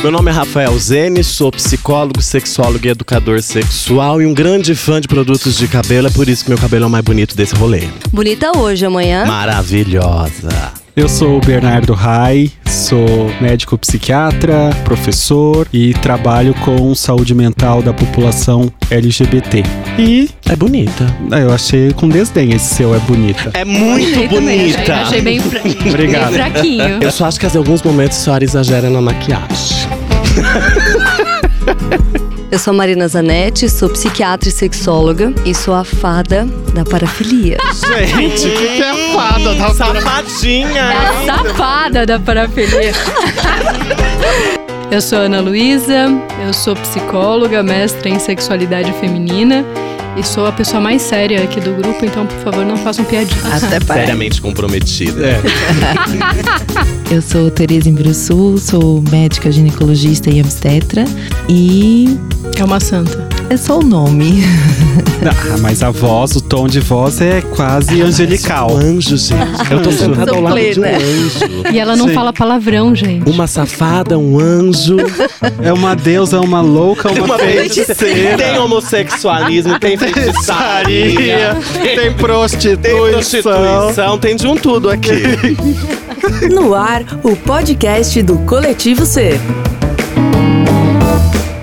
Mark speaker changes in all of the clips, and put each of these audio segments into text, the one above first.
Speaker 1: Meu nome é Rafael Zene, sou psicólogo, sexólogo e educador sexual e um grande fã de produtos de cabelo. É por isso que meu cabelo é o mais bonito desse rolê.
Speaker 2: Bonita hoje, amanhã.
Speaker 1: Maravilhosa.
Speaker 3: Eu sou o Bernardo Rai, sou médico psiquiatra, professor e trabalho com saúde mental da população LGBT. E
Speaker 1: É bonita.
Speaker 3: ah, eu achei com desdém esse seu é bonita.
Speaker 1: É muito
Speaker 4: Achei também,
Speaker 1: bonita.
Speaker 4: Achei, achei bem, fra-
Speaker 3: Obrigado.
Speaker 4: bem fraquinho.
Speaker 1: Eu só acho que em alguns momentos a senhora exagera na maquiagem.
Speaker 2: Eu sou Marina Zanetti, sou psiquiatra e sexóloga e sou a fada da parafilia.
Speaker 3: Gente, o que, que é fada?
Speaker 4: É
Speaker 1: Safadinha!
Speaker 4: a safada da parafilia. Eu sou Ana Luísa, eu sou psicóloga, mestra em sexualidade feminina e sou a pessoa mais séria aqui do grupo, então por favor não façam piadinhas.
Speaker 2: Até parece.
Speaker 1: Seriamente comprometida.
Speaker 3: É.
Speaker 5: Eu sou Tereza Imbruçu, sou médica ginecologista e obstetra e
Speaker 4: É uma santa.
Speaker 5: é só o nome.
Speaker 3: Ah, mas a voz, o tom de voz é quase angelical.
Speaker 1: Um anjo, gente. Eu tô
Speaker 3: Anjo.
Speaker 1: sentada ao lado de um
Speaker 2: Plena.
Speaker 1: anjo.
Speaker 4: E ela não
Speaker 3: Sim.
Speaker 4: fala palavrão, gente.
Speaker 1: Uma safada, um anjo.
Speaker 3: É uma deusa, uma louca, uma, feiticeira.
Speaker 1: Tem homossexualismo, tem feitiçaria,
Speaker 3: tem prostituição.
Speaker 1: tem prostituição, tem de um tudo aqui.
Speaker 6: No ar, o podcast do Coletivo C.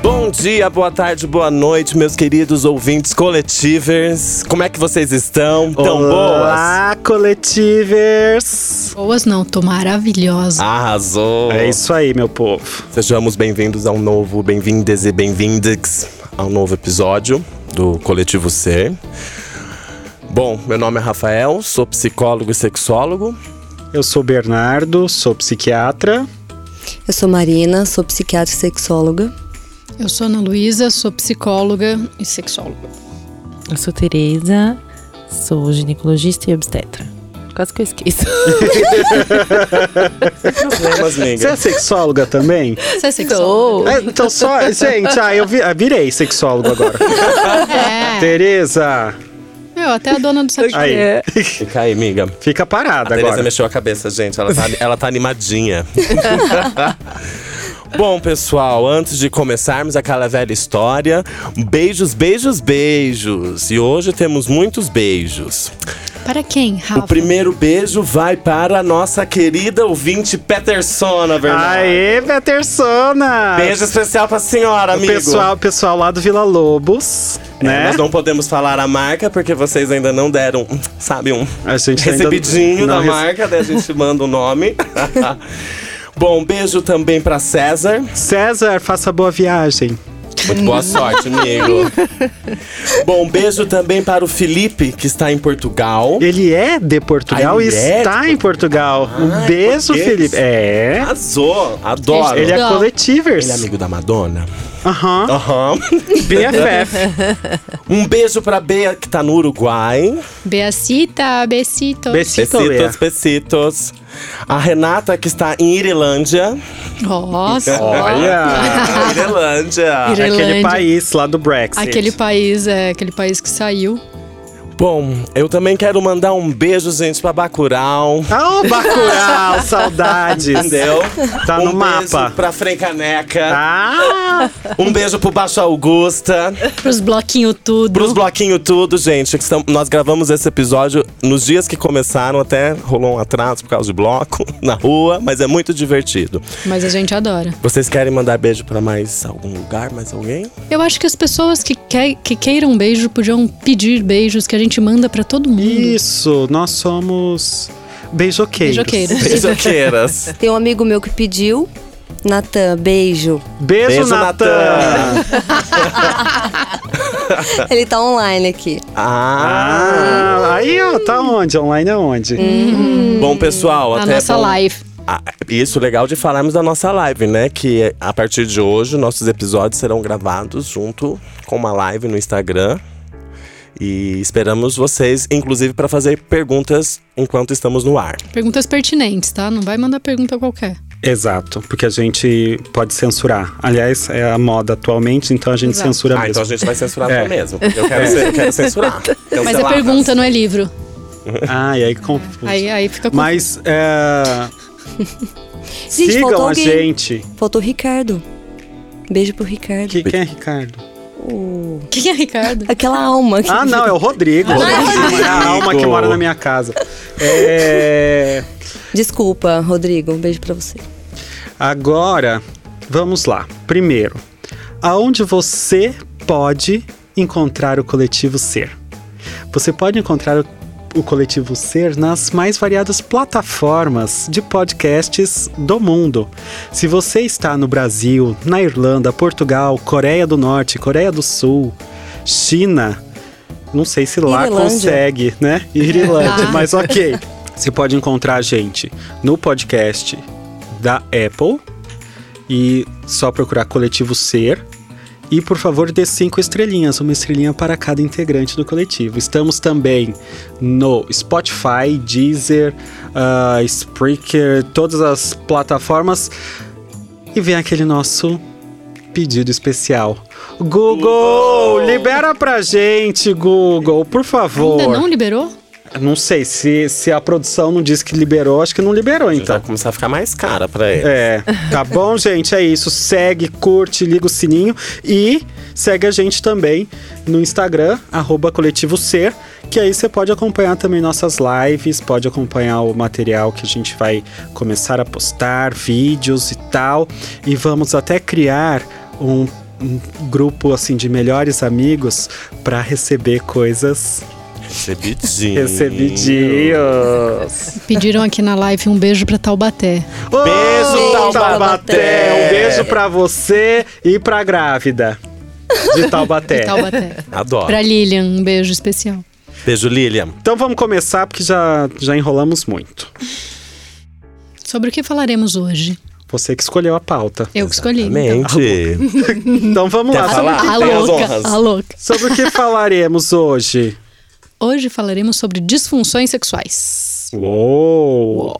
Speaker 1: Bom dia, boa tarde, boa noite, meus queridos ouvintes coletivers. Como é que vocês estão? Tão boas?
Speaker 3: Olá, coletivers.
Speaker 4: Boas não, tô maravilhosa.
Speaker 1: Arrasou!
Speaker 3: É isso aí, meu povo.
Speaker 1: Sejamos bem-vindos ao novo, bem-vindas e bem-vindas ao novo episódio do Coletivo Ser. Bom, meu nome é Rafael, sou psicólogo e sexólogo.
Speaker 3: Eu sou Bernardo, sou psiquiatra.
Speaker 2: Eu sou Marina, sou psiquiatra e sexóloga.
Speaker 4: Eu sou Ana Luísa, sou psicóloga e sexóloga.
Speaker 5: Eu sou Tereza, sou ginecologista e obstetra. Quase que eu esqueço.
Speaker 1: Problemas,
Speaker 3: Você é sexóloga também?
Speaker 4: Você é sexóloga?
Speaker 3: É, então só, gente, ah, eu vi- ah, virei sexólogo agora.
Speaker 4: É.
Speaker 3: Tereza,
Speaker 4: Meu, até a dona do sexo.
Speaker 3: aí,
Speaker 1: Fica aí, amiga.
Speaker 3: fica
Speaker 1: A
Speaker 3: parada
Speaker 1: Tereza
Speaker 3: agora.
Speaker 1: mexeu a cabeça, gente. Ela tá, ela tá animadinha. Bom, pessoal, antes de começarmos aquela velha história, beijos, beijos, beijos. E hoje temos muitos beijos.
Speaker 4: Para quem, Rafa?
Speaker 1: O primeiro beijo vai para a nossa querida ouvinte Petersona, Bernardo.
Speaker 3: Aê, Petersona!
Speaker 1: Beijo especial pra senhora,
Speaker 3: O
Speaker 1: amigo.
Speaker 3: pessoal, pessoal lá do Vila Lobos,
Speaker 1: É,
Speaker 3: né?
Speaker 1: Nós não podemos falar a marca porque vocês ainda não deram, sabe, um
Speaker 3: A gente
Speaker 1: recebidinho da
Speaker 3: rece-
Speaker 1: marca, daí a gente manda o nome. Bom, beijo também pra César.
Speaker 3: César, faça boa viagem.
Speaker 1: Muito boa sorte, amigo. Bom, beijo também para o Felipe, que está em Portugal.
Speaker 3: Ele é de Portugal
Speaker 1: Ah,
Speaker 3: e
Speaker 1: é
Speaker 3: está
Speaker 1: de
Speaker 3: em Portugal.
Speaker 1: Ah,
Speaker 3: um beijo,
Speaker 1: português?
Speaker 3: Felipe. É.
Speaker 1: Arrasou, adoro.
Speaker 3: Ele é
Speaker 4: Legal.
Speaker 3: coletivers.
Speaker 1: Ele é amigo da Madonna?
Speaker 3: Aham.
Speaker 1: Aham.
Speaker 3: BFF.
Speaker 1: Um beijo pra Bea, que tá no Uruguai.
Speaker 4: Beacita, besito.
Speaker 3: Besito, Lea.
Speaker 1: Besitos, besitos. A Renata, que está em Irilândia.
Speaker 4: Nossa.
Speaker 3: Olha.
Speaker 1: Irilândia.
Speaker 4: Ire-
Speaker 3: Aquele país lá do Brexit.
Speaker 4: Aquele país é aquele país que saiu.
Speaker 1: Bom, eu também quero mandar um beijo, gente, pra Bacurau.
Speaker 3: Ah, o Bacurau, saudades.
Speaker 1: Entendeu?
Speaker 3: Tá
Speaker 1: um
Speaker 3: no
Speaker 1: beijo
Speaker 3: mapa.
Speaker 1: pra Frencaneca.
Speaker 3: Ah,
Speaker 1: Um beijo pro Baixo Augusta.
Speaker 4: Pros bloquinhos tudo.
Speaker 1: Pros bloquinho tudo, gente. que estão- nós gravamos esse episódio nos dias que começaram, até rolou um atraso por causa de bloco na rua, mas é muito divertido.
Speaker 4: Mas a gente adora.
Speaker 1: Vocês querem mandar beijo pra mais algum lugar, mais alguém?
Speaker 4: Eu acho que as pessoas que, quer, que queiram beijo podiam pedir beijos que a gente manda pra todo mundo.
Speaker 3: isso. Nós somos beijoqueiros.
Speaker 4: Beijoqueiros.
Speaker 1: Beijoqueiras.
Speaker 2: Tem um amigo meu que pediu. Natan, beijo.
Speaker 3: Beijo,
Speaker 1: Beijo,
Speaker 3: Natan.
Speaker 2: Ele tá online aqui.
Speaker 1: ah.
Speaker 3: Ah, aí, ó, tá onde? Online é onde?
Speaker 1: Bom, pessoal,
Speaker 4: Na
Speaker 1: até
Speaker 4: nossa
Speaker 1: bom-
Speaker 4: live.
Speaker 1: Ah, isso legal de falarmos da nossa live, né? Que a partir de hoje nossos episódios serão gravados junto com uma live no Instagram. E esperamos vocês, inclusive, para fazer perguntas enquanto estamos no ar.
Speaker 4: Perguntas pertinentes, tá? Não vai mandar pergunta qualquer.
Speaker 3: Exato, porque a gente pode censurar. Aliás, é a moda atualmente, então a gente
Speaker 4: Exato.
Speaker 3: censura
Speaker 1: Ah,
Speaker 3: mesmo.
Speaker 1: então a gente vai censurar
Speaker 3: É.
Speaker 1: mesmo. Eu quero, ser- eu quero censurar.
Speaker 4: Mas é
Speaker 1: Canceladas.
Speaker 4: pergunta, não é livro.
Speaker 3: Ah, e aí confuso.
Speaker 4: Aí, aí fica com...
Speaker 3: Mas é,
Speaker 2: Gente,
Speaker 3: Sigam
Speaker 2: faltou
Speaker 3: a
Speaker 2: alguém.
Speaker 3: gente.
Speaker 2: Faltou o Ricardo. Beijo pro Ricardo.
Speaker 3: Que- quem é Ricardo?
Speaker 2: O-
Speaker 4: Quem é Ricardo?
Speaker 2: Aquela alma. que-
Speaker 3: Ah, não, é o Rodrigo.
Speaker 1: Rodrigo.
Speaker 3: É a alma que mora na minha casa. É...
Speaker 2: Desculpa, Rodrigo. Um beijo pra você.
Speaker 3: Agora, vamos lá. Primeiro, aonde você pode encontrar o coletivo Ser? Você pode encontrar o, o coletivo Ser nas mais variadas plataformas de podcasts do mundo. Se você está no Brasil, na Irlanda, Portugal, Coreia do Norte, Coreia do Sul, China, não sei se lá consegue, né? Irlândia,
Speaker 4: Ah.
Speaker 3: mas ok. Você pode encontrar a gente no podcast da Apple e só procurar Coletivo Ser. E por favor, dê cinco estrelinhas, uma estrelinha para cada integrante do coletivo. Estamos também no Spotify, Deezer, ah, Spreaker, todas as plataformas. E vem aquele nosso pedido especial. Google, libera pra gente, Google, por favor.
Speaker 4: Ainda não liberou?
Speaker 3: Não sei, se, se a produção não disse que liberou, acho que não liberou,
Speaker 1: Então.
Speaker 3: então.
Speaker 1: Vai começar a ficar mais cara pra ele.
Speaker 3: É, tá bom, gente? É isso. Segue, curte, liga o sininho e segue a gente também no Instagram, arroba Coletivo Ser, que aí você pode acompanhar também nossas lives, pode acompanhar o material que a gente vai começar a postar, vídeos e tal. E vamos até criar um, um grupo assim de melhores amigos para receber coisas
Speaker 1: Recebidinho.
Speaker 3: recebidinhos.
Speaker 4: Pediram aqui na live um beijo pra Taubaté.
Speaker 3: Beijo,
Speaker 2: Taubaté.
Speaker 3: Taubaté. Um beijo pra você e pra grávida de Taubaté.
Speaker 4: Taubaté.
Speaker 1: Adoro.
Speaker 4: Pra Lilian, um beijo especial.
Speaker 1: Beijo, Lilian.
Speaker 3: Então vamos começar porque já, já enrolamos muito.
Speaker 4: Sobre o que falaremos hoje?
Speaker 3: Você que escolheu a pauta.
Speaker 4: Eu que escolhi. então.
Speaker 1: Exatamente.
Speaker 3: Então vamos
Speaker 1: Quer
Speaker 3: lá.
Speaker 1: falar?
Speaker 4: A louca, a louca.
Speaker 3: Sobre o que falaremos hoje?
Speaker 4: Hoje falaremos sobre disfunções sexuais.
Speaker 3: Uou!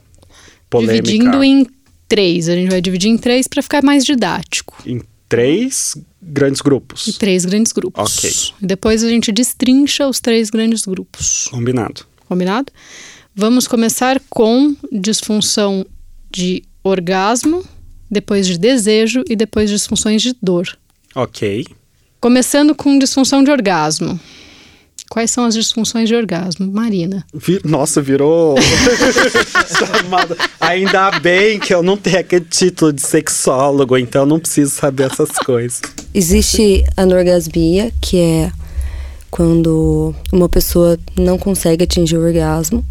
Speaker 3: Polêmica.
Speaker 4: Dividindo em três. A gente vai dividir em três para ficar mais didático.
Speaker 3: Em três grandes
Speaker 4: Em
Speaker 3: grupos.
Speaker 4: três grandes grupos.
Speaker 3: Ok.
Speaker 4: Depois a gente destrincha os três grandes grupos.
Speaker 3: Combinado.
Speaker 4: Combinado? Vamos começar com disfunção de orgasmo, depois de desejo e depois disfunções de dor.
Speaker 3: Ok.
Speaker 4: Começando com disfunção de orgasmo. Quais são as disfunções de orgasmo? Marina.
Speaker 3: Vi- Nossa, virou. Ainda bem que eu não tenho aquele título de sexólogo, então eu não preciso saber essas coisas.
Speaker 2: Existe a anorgasmia, que é quando uma pessoa não consegue atingir o orgasmo.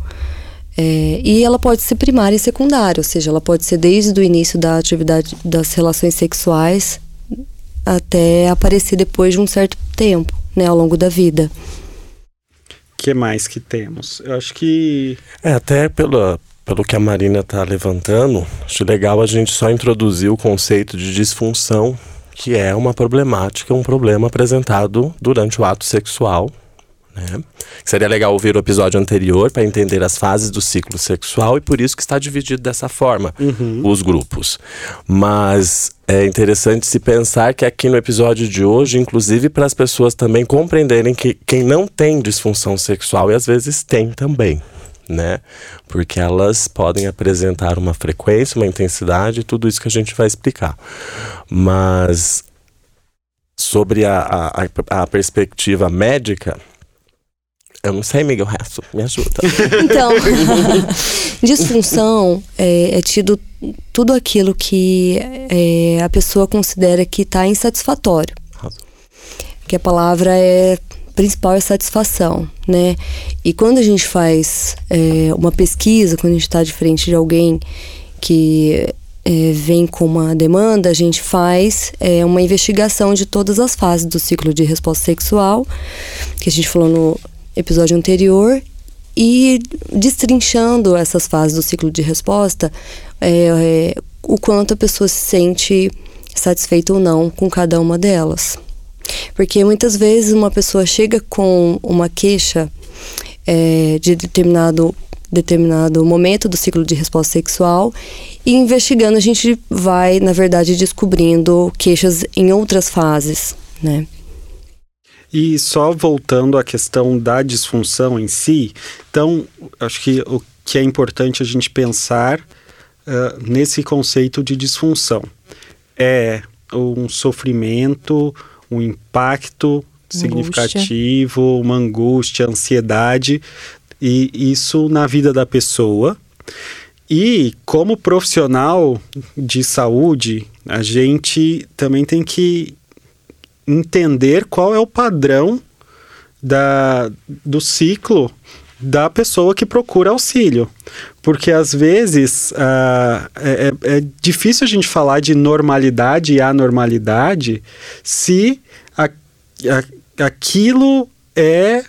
Speaker 2: É, e ela pode ser primária e secundária, ou seja, ela pode ser desde o início da atividade das relações sexuais até aparecer depois de um certo tempo, né, ao longo da vida.
Speaker 3: Que mais que temos? Eu acho que.
Speaker 1: É, até pelo, pelo que a Marina tá levantando, acho legal a gente só introduzir o conceito de disfunção, que é uma problemática, um problema apresentado durante o ato sexual. Né? Seria legal ouvir o episódio anterior para entender as fases do ciclo sexual e por isso que está dividido dessa forma os grupos. Mas é interessante se pensar que aqui no episódio de hoje, inclusive para as pessoas também compreenderem que quem não tem disfunção sexual e às vezes tem também. Né? Porque elas podem apresentar uma frequência, uma intensidade, tudo isso que a gente vai explicar. Mas sobre a, a- a perspectiva médica, eu não sei, Miguel Resto, me ajuda.
Speaker 2: Então, disfunção é, é tido tudo aquilo que é, a pessoa considera que está insatisfatório. Que a palavra é principal é satisfação, né? E quando a gente faz é, uma pesquisa, quando a gente está de frente de alguém que é, vem com uma demanda, a gente faz é, uma investigação de todas as fases do ciclo de resposta sexual, que a gente falou no episódio anterior, e destrinchando essas fases do ciclo de resposta, é, é, o quanto a pessoa se sente satisfeita ou não com cada uma delas. Porque muitas vezes uma pessoa chega com uma queixa é, de determinado, determinado momento do ciclo de resposta sexual e investigando a gente vai, na verdade, descobrindo queixas em outras fases, né?
Speaker 3: E só voltando à questão da disfunção em si, então acho que o que é importante a gente pensar uh, nesse conceito de disfunção? É um sofrimento, um impacto significativo, uma angústia, ansiedade, e isso na vida da pessoa. E como profissional de saúde, a gente também tem que entender qual é o padrão da, do ciclo da pessoa que procura auxílio. Porque às vezes uh, é, é, difícil a gente falar de normalidade e anormalidade se a, a, aquilo é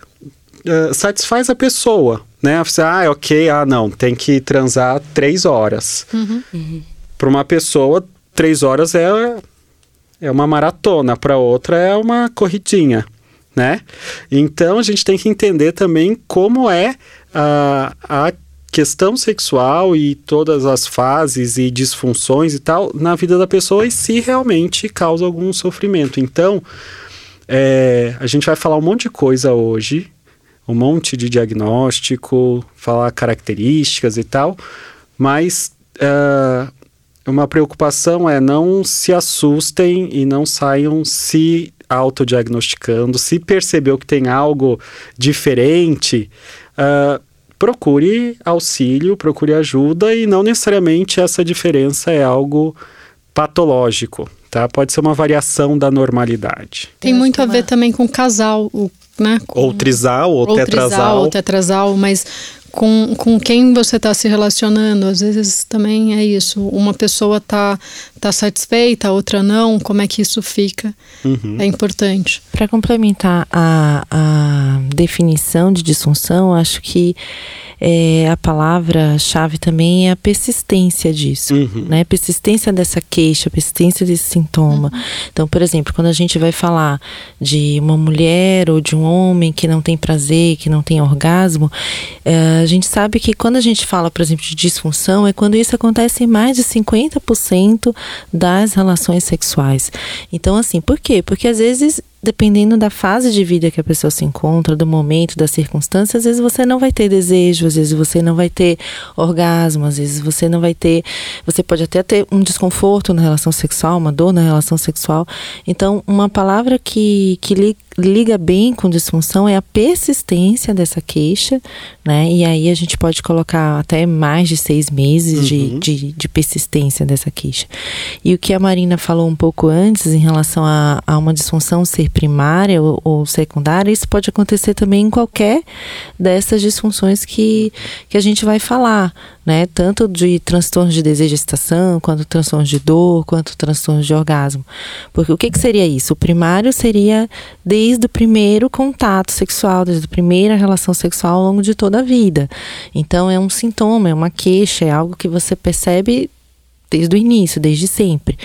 Speaker 3: uh, satisfaz a pessoa. Né? Ah, ok, ah, não, tem que transar três horas. Uhum. Para uma pessoa, três horas é, é uma maratona, para outra é uma corridinha né? Então a gente tem que entender também como é a, a questão sexual e todas as fases e disfunções e tal na vida da pessoa e se realmente causa algum sofrimento. Então, é, a gente vai falar um monte de coisa hoje, um monte de diagnóstico, falar características e tal, mas uh, uma preocupação é não se assustem e não saiam se autodiagnosticando, se percebeu que tem algo diferente, uh, procure auxílio, procure ajuda e não necessariamente essa diferença é algo patológico, tá? Pode ser uma variação da normalidade.
Speaker 4: Tem muito a ver também com casal, o né? Com,
Speaker 3: ou trisal, ou,
Speaker 4: ou
Speaker 3: tetrasal. Trisal,
Speaker 4: ou tetrasal, mas com, com quem você está se relacionando. Às vezes também é isso. Uma pessoa está tá satisfeita, a outra não. Como é que isso fica? Uhum. É importante.
Speaker 5: Para complementar a, a definição de disfunção, acho que é, a palavra-chave também é a persistência disso, uhum. né? Persistência dessa queixa, persistência desse sintoma. Uhum. Então, por exemplo, quando a gente vai falar de uma mulher ou de um homem que não tem prazer, que não tem orgasmo, é, a gente sabe que quando a gente fala, por exemplo, de disfunção, é quando isso acontece em mais de 50% das relações sexuais. Então, assim, por quê? Porque às vezes dependendo da fase de vida que a pessoa se encontra, do momento, da circunstância, às vezes você não vai ter desejo, às vezes você não vai ter orgasmo, às vezes você não vai ter. Você pode até ter um desconforto na relação sexual, uma dor na relação sexual. Então, uma palavra que, que liga bem com disfunção é a persistência dessa queixa, né? E aí a gente pode colocar até mais de seis meses uhum. de, de, de, persistência dessa queixa. E o que a Marina falou um pouco antes em relação a, a uma disfunção ser primária ou, ou, secundária, isso pode acontecer também em qualquer dessas disfunções que, que a gente vai falar, né? Tanto de transtornos de desejo quanto transtornos de dor, quanto transtornos de orgasmo. Porque o que, que seria isso? O primário seria desde o primeiro contato sexual, desde a primeira relação sexual ao longo de toda a vida. Então é um sintoma, é uma queixa, é algo que você percebe desde o início, desde sempre.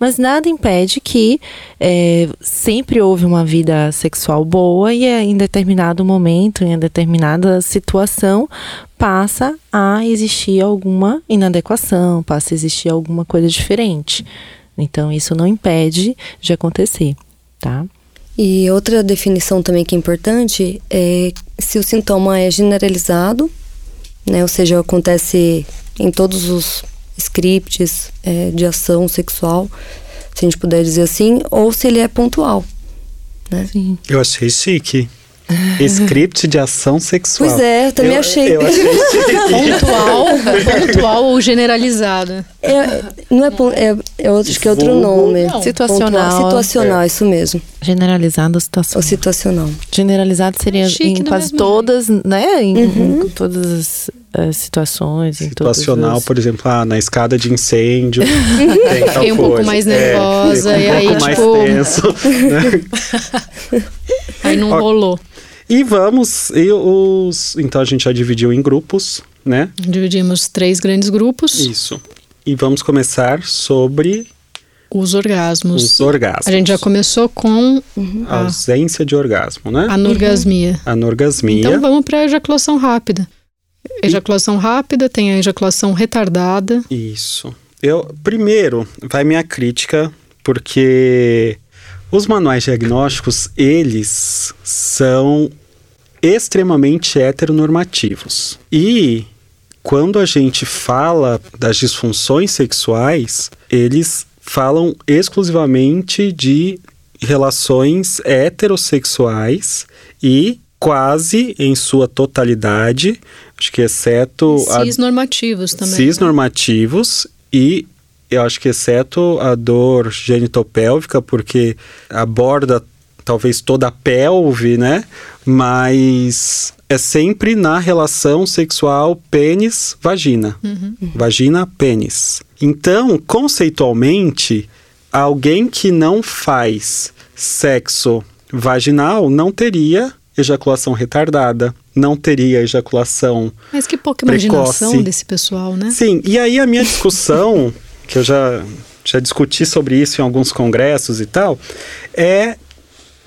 Speaker 5: Mas nada impede que é, sempre houve uma vida sexual boa e em determinado momento, em determinada situação, passa a existir alguma inadequação, passa a existir alguma coisa diferente. Então, isso não impede de acontecer, tá?
Speaker 2: E outra definição também que é importante é se o sintoma é generalizado, né? Ou seja, acontece em todos os scripts é, de ação sexual, se a gente puder dizer assim, ou se ele é pontual. Né?
Speaker 3: Sim. Eu achei chique. Script de ação sexual.
Speaker 2: Pois é, eu também eu, achei. Eu
Speaker 4: achei pontual, pontual ou generalizada.
Speaker 2: É, não é, é, é outro, acho que é outro nome.
Speaker 5: Não. Situacional.
Speaker 2: Pontual, situacional, é. isso mesmo.
Speaker 5: Generalizado ou situacional.
Speaker 2: Ou situacional.
Speaker 5: Generalizado seria Chique, em quase todas, né? Em, uhum. em todas as uh, situações.
Speaker 3: Situacional, por exemplo, ah, na escada de incêndio.
Speaker 4: Fiquei um pouco mais é, nervosa. É, e um aí, pouco tipo... mais tenso. Né? aí não rolou.
Speaker 3: E vamos, e os, então a gente já dividiu em grupos, né?
Speaker 4: Dividimos três grandes grupos.
Speaker 3: Isso. E vamos começar sobre
Speaker 4: os orgasmos.
Speaker 3: Os orgasmos.
Speaker 4: A gente já começou com uhum.
Speaker 3: a ausência de orgasmo, né?
Speaker 4: Anorgasmia. Uhum.
Speaker 3: Anorgasmia.
Speaker 4: Então vamos para a ejaculação rápida. Ejaculação e... rápida, tem a ejaculação retardada.
Speaker 3: Isso. Eu primeiro vai minha crítica porque os manuais diagnósticos, eles são extremamente heteronormativos. E quando a gente fala das disfunções sexuais, eles falam exclusivamente de relações heterossexuais e quase em sua totalidade, acho que exceto
Speaker 4: cisnormativos também.
Speaker 3: Cisnormativos e eu acho que exceto a dor genitopélvica, porque aborda talvez toda a pelve, né? Mas é sempre na relação sexual pênis-vagina. Uhum. Vagina-pênis. Então, conceitualmente, alguém que não faz sexo vaginal não teria ejaculação retardada, não teria ejaculação.
Speaker 4: Mas que pouca imaginação desse pessoal, né?
Speaker 3: Sim, e aí a minha discussão, que eu já, já discuti sobre isso em alguns congressos e tal, é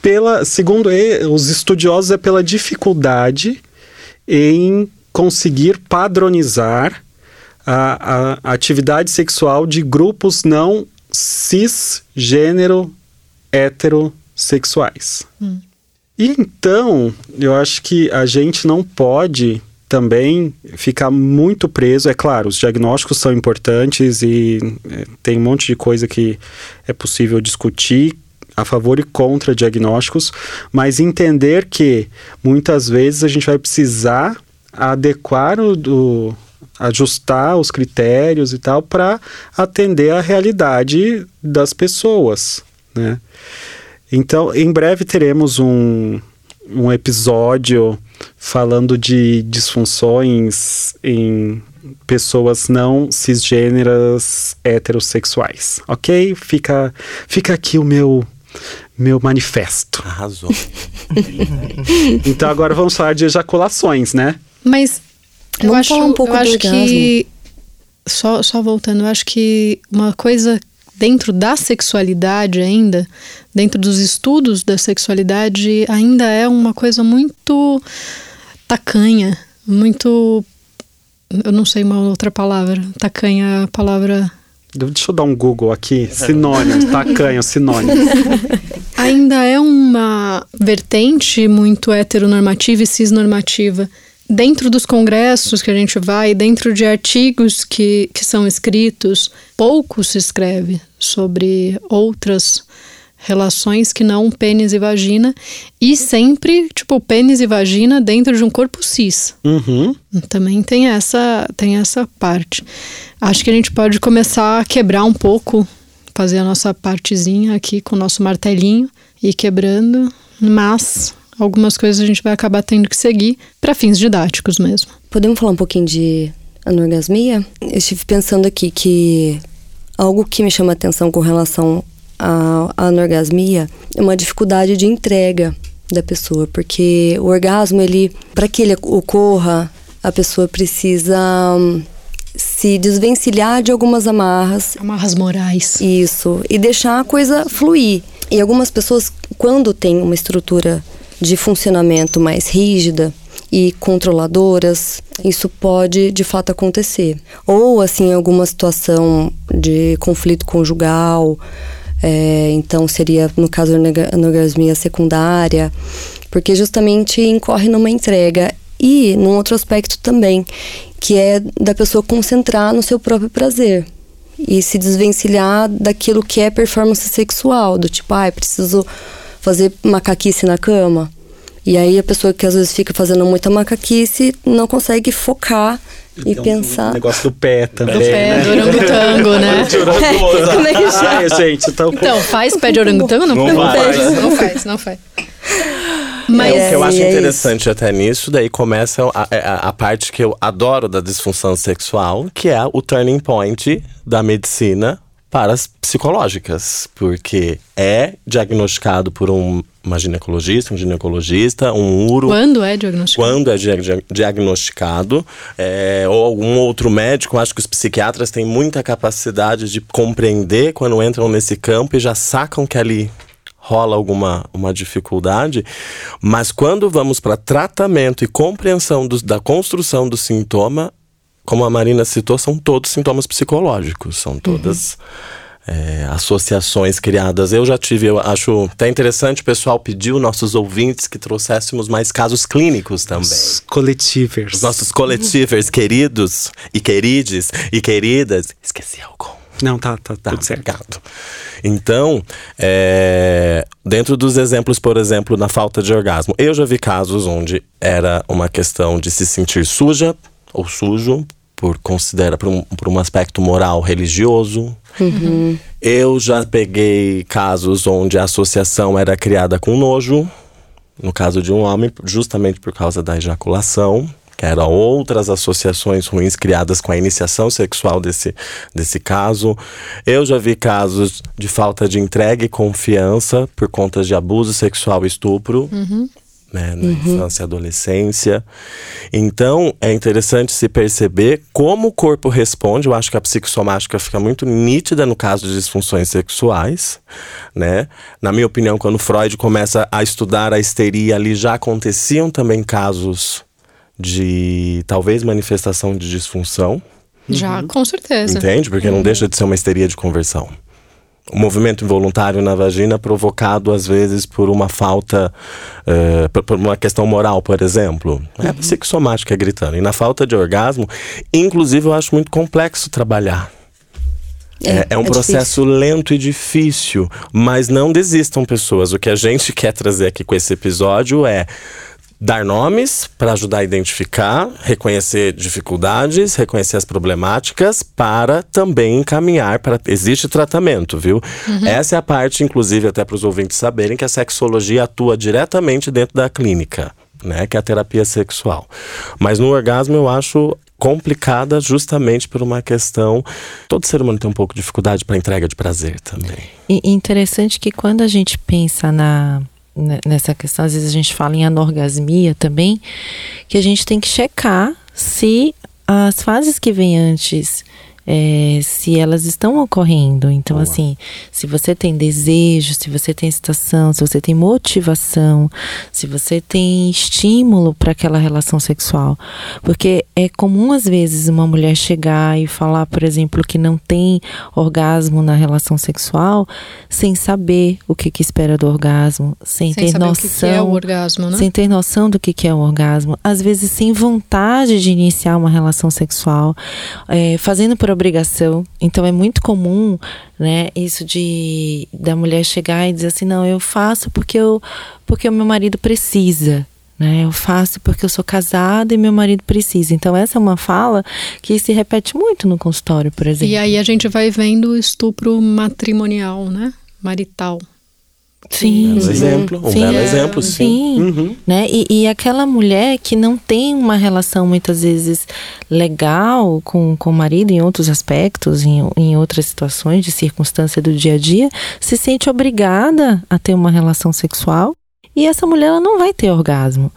Speaker 3: pela, segundo os estudiosos, é pela dificuldade em conseguir padronizar a, a atividade sexual de grupos não cisgênero heterossexuais. Hum. E então, eu acho que a gente não pode também ficar muito preso. É claro, os diagnósticos são importantes e é, tem um monte de coisa que é possível discutir a favor e contra diagnósticos, mas entender que muitas vezes a gente vai precisar adequar o do, ajustar os critérios e tal para atender a realidade das pessoas, né? Então, em breve teremos um, um episódio falando de disfunções em pessoas não cisgêneras heterossexuais, ok? Fica, fica aqui o meu meu manifesto.
Speaker 1: Arrasou.
Speaker 3: então agora vamos falar de ejaculações, né?
Speaker 4: Mas eu vamos acho, falar um pouco eu acho que só, só voltando, eu acho que uma coisa dentro da sexualidade ainda, dentro dos estudos da sexualidade, ainda é uma coisa muito tacanha, muito. Eu não sei uma outra palavra. Tacanha é a palavra
Speaker 3: Deixa eu dar um Google aqui. Sinônimos, tacanho, sinônimos.
Speaker 4: Ainda é uma vertente muito heteronormativa e cisnormativa. Dentro dos congressos que a gente vai, dentro de artigos que, que são escritos, pouco se escreve sobre outras relações que não pênis e vagina e sempre tipo pênis e vagina dentro de um corpo cis
Speaker 3: uhum.
Speaker 4: também tem essa tem essa parte acho que a gente pode começar a quebrar um pouco fazer a nossa partezinha aqui com o nosso martelinho e quebrando mas algumas coisas a gente vai acabar tendo que seguir para fins didáticos mesmo
Speaker 2: podemos falar um pouquinho de anorgasmia eu estive pensando aqui que algo que me chama atenção com relação a anorgasmia é uma dificuldade de entrega da pessoa, porque o orgasmo, ele, para que ele ocorra, a pessoa precisa hum, se desvencilhar de algumas amarras.
Speaker 4: Amarras morais.
Speaker 2: Isso, e deixar a coisa fluir. E algumas pessoas, quando tem uma estrutura de funcionamento mais rígida e controladoras, isso pode de fato acontecer. Ou assim, alguma situação de conflito conjugal, é, então seria, no caso, anorgasmia secundária, porque justamente incorre numa entrega. E num outro aspecto também, que é da pessoa concentrar no seu próprio prazer e se desvencilhar daquilo que é performance sexual, do tipo, ah, preciso fazer macaquice na cama. E aí a pessoa que às vezes fica fazendo muita macaquice não consegue focar e pensar.
Speaker 3: O negócio do pé também.
Speaker 4: Do pé, né? do orangotango, né?
Speaker 3: de orangotango. Como é que Ai, gente,
Speaker 4: então... Então, faz pé de orangotango? Não, não, faz. não faz, não faz.
Speaker 1: Mas é, o que eu acho é interessante isso. até nisso, daí começa a, a, a, parte que eu adoro da disfunção sexual, que é o turning point da medicina para as psicológicas, porque é diagnosticado por um, uma ginecologista, um ginecologista, um uro.
Speaker 4: Quando é diagnosticado?
Speaker 1: Quando é diagnosticado, é, ou algum outro médico. Acho que os psiquiatras têm muita capacidade de compreender quando entram nesse campo e já sacam que ali rola alguma uma dificuldade, mas quando vamos para tratamento e compreensão do, da construção do sintoma, como a Marina citou, são todos sintomas psicológicos, são todas. Uhum. é, associações criadas. Eu já tive, eu acho até interessante, o pessoal pediu nossos ouvintes que trouxéssemos mais casos clínicos também. Os
Speaker 3: coletivers.
Speaker 1: Os nossos coletivers queridos e querides e queridas. Esqueci algum.
Speaker 3: Não, tá, tá, tá tudo certo.
Speaker 1: Então, é, dentro dos exemplos, por exemplo, na falta de orgasmo, eu já vi casos onde era uma questão de se sentir suja ou sujo por considera por um, por um aspecto moral religioso. Uhum. Eu já peguei casos onde a associação era criada com nojo, no caso de um homem, justamente por causa da ejaculação que eram outras associações ruins criadas com a iniciação sexual desse, desse caso. Eu já vi casos de falta de entrega e confiança por conta de abuso sexual e estupro. Uhum. Né, na uhum. infância e adolescência. Então, é interessante se perceber como o corpo responde. Eu acho que a psicossomática fica muito nítida no caso de disfunções sexuais, né? Na minha opinião, quando Freud começa a estudar a histeria, ali já aconteciam também casos de talvez manifestação de disfunção.
Speaker 4: Já, uhum. com certeza.
Speaker 1: Entende? Porque uhum. não deixa de ser uma histeria de conversão. O movimento involuntário na vagina provocado às vezes por uma falta, uh, por, uma questão moral, por exemplo. É uhum. É psicossomática gritando. E na falta de orgasmo, inclusive eu acho muito complexo trabalhar. É, é, é, um é processo difícil. lento e difícil, mas não desistam, pessoas. O que a gente quer trazer aqui com esse episódio é dar nomes para ajudar a identificar, reconhecer dificuldades, reconhecer as problemáticas para também encaminhar para existe tratamento, viu? Uhum. Essa é a parte, inclusive, até para os ouvintes saberem que a sexologia atua diretamente dentro da clínica, né? Que é a terapia sexual. Mas no orgasmo eu acho complicada justamente por uma questão. Todo ser humano tem um pouco de dificuldade para entrega de prazer também.
Speaker 5: E interessante que quando a gente pensa na nessa questão, às vezes a gente fala em anorgasmia também, que a gente tem que checar se as fases que vêm antes é, se elas estão ocorrendo. Então, Boa. assim, se você tem desejo, se você tem excitação, se você tem motivação, se você tem estímulo para aquela relação sexual. Porque é comum, às vezes, uma mulher chegar e falar, por exemplo, que não tem orgasmo na relação sexual, sem saber o que, que espera do orgasmo, sem, sem ter noção. O que, que é o
Speaker 4: orgasmo, né?
Speaker 5: Sem ter noção do que, que é o orgasmo. Às vezes, sem vontade de iniciar uma relação sexual, é, fazendo por obrigação. Então é muito comum, né, isso de da mulher chegar e dizer assim, não, eu faço porque eu porque o meu marido precisa. Né, eu faço porque eu sou casada e meu marido precisa. Então, essa é uma fala que se repete muito no consultório, por exemplo.
Speaker 4: E aí a gente vai vendo o estupro matrimonial, né? Marital.
Speaker 5: Sim,
Speaker 1: um exemplo, um sim, belo exemplo, sim. sim.
Speaker 5: Uhum. Né? E, e, aquela mulher que não tem uma relação muitas vezes legal com, com o marido em outros aspectos, em, em outras situações de circunstância do dia a dia, se sente obrigada a ter uma relação sexual e essa mulher ela não vai ter orgasmo.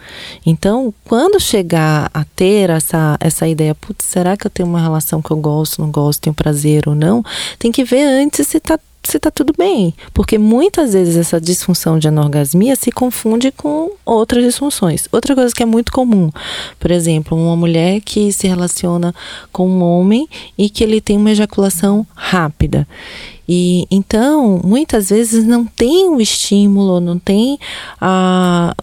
Speaker 5: Então, quando chegar a ter essa, essa ideia, putz, será que eu tenho uma relação que eu gosto, não gosto, tenho prazer ou não? Tem que ver antes se está se tá tudo bem. Porque muitas vezes essa disfunção de anorgasmia se confunde com outras disfunções. Outra coisa que é muito comum, por exemplo, uma mulher que se relaciona com um homem e que ele tem uma ejaculação rápida. E então, muitas vezes não tem o estímulo, não tem a,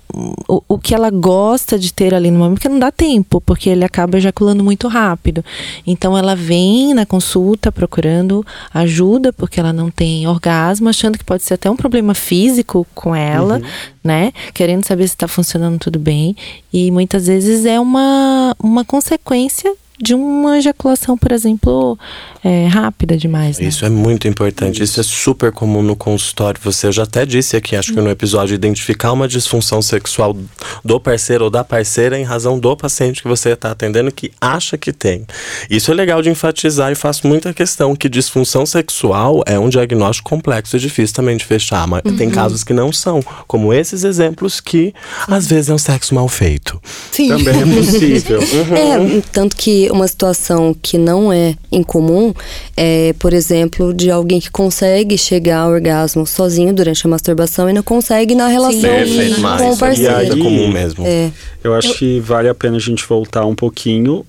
Speaker 5: o, o que ela gosta de ter ali no momento, porque não dá tempo, porque ele acaba ejaculando muito rápido. Então, ela vem na consulta procurando ajuda, porque ela não tem orgasmo, achando que pode ser até um problema físico com ela, uhum. né? Querendo saber se está funcionando tudo bem. E muitas vezes é uma, uma consequência de uma ejaculação, por exemplo, é, rápida demais. Né?
Speaker 1: Isso é muito importante. Isso é super comum no consultório. Você eu já até disse aqui, acho que no episódio, identificar uma disfunção sexual do parceiro ou da parceira em razão do paciente que você está atendendo que acha que tem. Isso é legal de enfatizar e faço muita questão que disfunção sexual é um diagnóstico complexo e difícil também de fechar. Mas uhum. tem casos que não são, como esses exemplos que às vezes é um sexo mal feito.
Speaker 3: Sim. Também é possível.
Speaker 2: Uhum. É, tanto que uma situação que não é incomum é, por exemplo, de alguém que consegue chegar ao orgasmo sozinho durante a masturbação e não consegue na relação Sim. com o parceiro.
Speaker 1: E aí, é comum mesmo.
Speaker 3: É. Eu acho que vale a pena a gente voltar um pouquinho,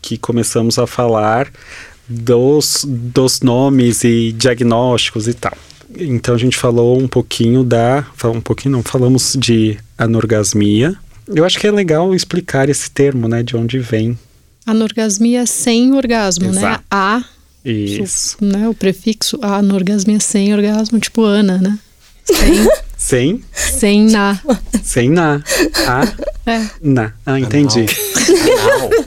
Speaker 3: que começamos a falar dos, dos nomes e diagnósticos e tal. Então a gente falou um pouquinho da. Um pouquinho não, falamos de anorgasmia. Eu acho que é legal explicar esse termo, né? De onde vem.
Speaker 4: Anorgasmia sem orgasmo, né?
Speaker 3: Exato.
Speaker 4: A,
Speaker 3: Isso.
Speaker 4: né? O prefixo a anorgasmia sem orgasmo, tipo Ana, né? Sem,
Speaker 3: Sem,
Speaker 4: sem na.
Speaker 3: sem na. A,
Speaker 4: É.
Speaker 3: na. Ah, entendi.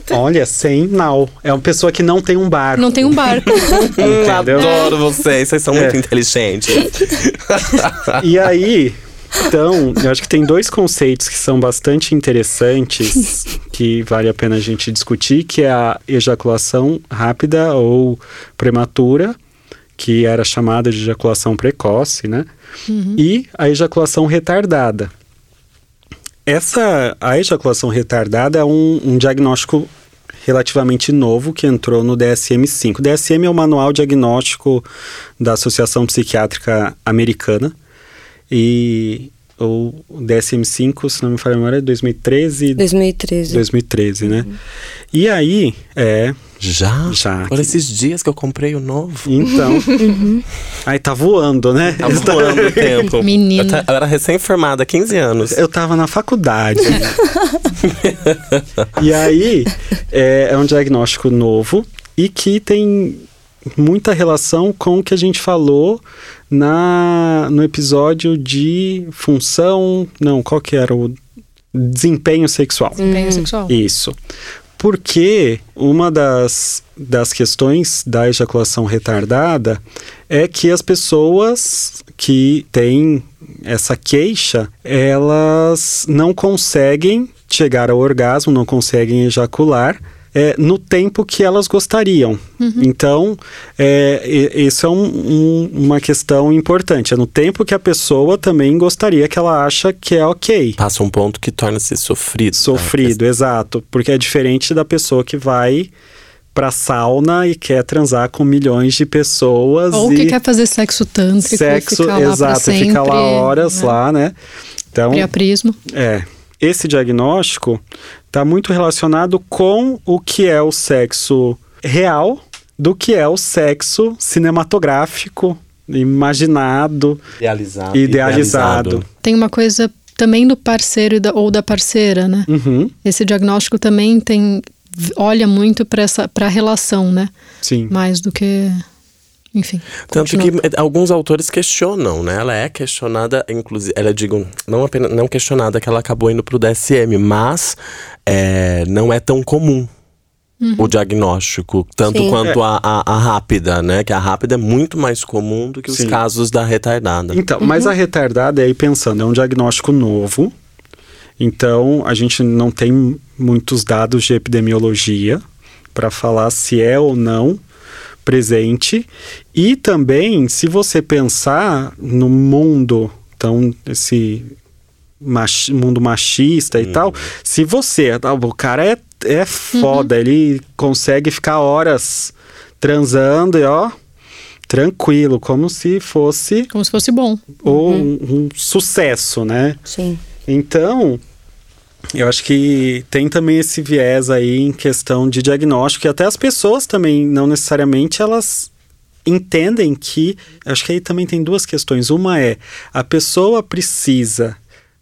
Speaker 1: Não.
Speaker 3: Olha, sem nau. É uma pessoa que não tem um barco.
Speaker 4: Não tem um barco.
Speaker 1: Hum, Adoro vocês, vocês são
Speaker 3: É.
Speaker 1: muito inteligentes.
Speaker 3: E aí, então, eu acho que tem dois conceitos que são bastante interessantes que vale a pena a gente discutir, que é a ejaculação rápida ou prematura, que era chamada de ejaculação precoce, né? E a ejaculação retardada. Essa, a ejaculação retardada é um, um diagnóstico relativamente novo que entrou no DSM-5. O DSM é o Manual Diagnóstico da Associação Psiquiátrica Americana e o DSM-5, se não me falha a memória, é 2013
Speaker 2: 2013.
Speaker 3: 2013, né? E aí, é,
Speaker 1: Já?
Speaker 3: Já.
Speaker 1: Por esses dias que eu comprei o novo.
Speaker 3: então. Aí tá voando, né?
Speaker 1: Tá voando o tempo.
Speaker 4: Menino.
Speaker 1: Eu, ta- eu era recém-formada, 15 anos.
Speaker 3: Eu tava na faculdade. e aí, é, é um diagnóstico novo e que tem muita relação com o que a gente falou na, no episódio de função. Não, qual que era o desempenho sexual?
Speaker 4: Desempenho sexual.
Speaker 3: Isso. Porque uma das, das questões da ejaculação retardada é que as pessoas que têm essa queixa, elas não conseguem chegar ao orgasmo, não conseguem ejacular. É, no tempo que elas gostariam. Então, é, e- isso é um- um- uma questão importante. É no tempo que a pessoa também gostaria, que ela acha que é ok.
Speaker 1: Passa um ponto que torna-se sofrido. né?
Speaker 3: Sofrido, exato. Porque é diferente da pessoa que vai pra sauna e quer transar com milhões de pessoas
Speaker 4: Ou
Speaker 3: e
Speaker 4: que quer fazer sexo tântrico,
Speaker 3: sexo,
Speaker 4: ficar
Speaker 3: exato,
Speaker 4: sempre,
Speaker 3: fica lá horas
Speaker 4: né?
Speaker 3: lá, né? Então,
Speaker 4: Priaprismo.
Speaker 3: é, esse diagnóstico está muito relacionado com o que é o sexo real do que é o sexo cinematográfico, imaginado,
Speaker 1: Idealizado.
Speaker 3: idealizado.
Speaker 4: Tem uma coisa também do parceiro e da- ou da parceira, né?
Speaker 3: Uhum,
Speaker 4: Esse diagnóstico também tem olha muito para essa para relação, né?
Speaker 3: sim.
Speaker 4: Mais do que enfim.
Speaker 1: Tanto
Speaker 4: continua.
Speaker 1: que alguns autores questionam, né? Ela é questionada, inclusive, ela digo, não apenas não questionada que ela acabou indo pro DSM, mas é, não é tão comum o diagnóstico, tanto
Speaker 2: Sim.
Speaker 1: quanto a, a, a rápida, né? Que a rápida é muito mais comum do que os
Speaker 3: Sim.
Speaker 1: casos da retardada.
Speaker 3: Então, mas a retardada, aí pensando, é um diagnóstico novo. Então, a gente não tem muitos dados de epidemiologia para falar se é ou não presente. E também, se você pensar no mundo, então, esse machi- mundo machista e tal, se você, ah, o cara é, é foda, ele consegue ficar horas transando e ó, tranquilo, como se fosse
Speaker 4: Como se fosse bom.
Speaker 3: ou um, um sucesso, né?
Speaker 2: Sim.
Speaker 3: Então, eu acho que tem também esse viés aí em questão de diagnóstico, e até as pessoas também, não necessariamente, elas entendem que. Acho que aí também tem duas questões. Uma é a pessoa precisa.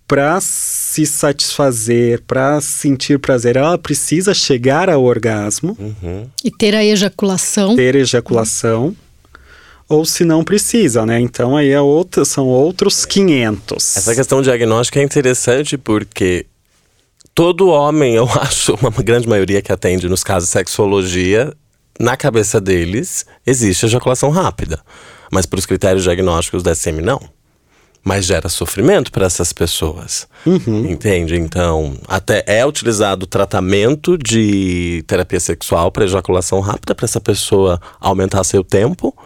Speaker 3: Para se satisfazer, para sentir prazer, ela precisa chegar ao orgasmo,
Speaker 1: Uhum.
Speaker 4: E ter a ejaculação.
Speaker 3: ter ejaculação, ou se não precisa, né? Então aí é outra, são outros 500.
Speaker 1: Essa questão diagnóstica é interessante porque todo homem, eu acho, uma grande maioria que atende nos casos de sexologia, na cabeça deles existe ejaculação rápida. Mas para os critérios diagnósticos da SM, não. Mas gera sofrimento para essas pessoas. Entende? Então, até é utilizado tratamento de terapia sexual para ejaculação rápida para essa pessoa aumentar seu tempo,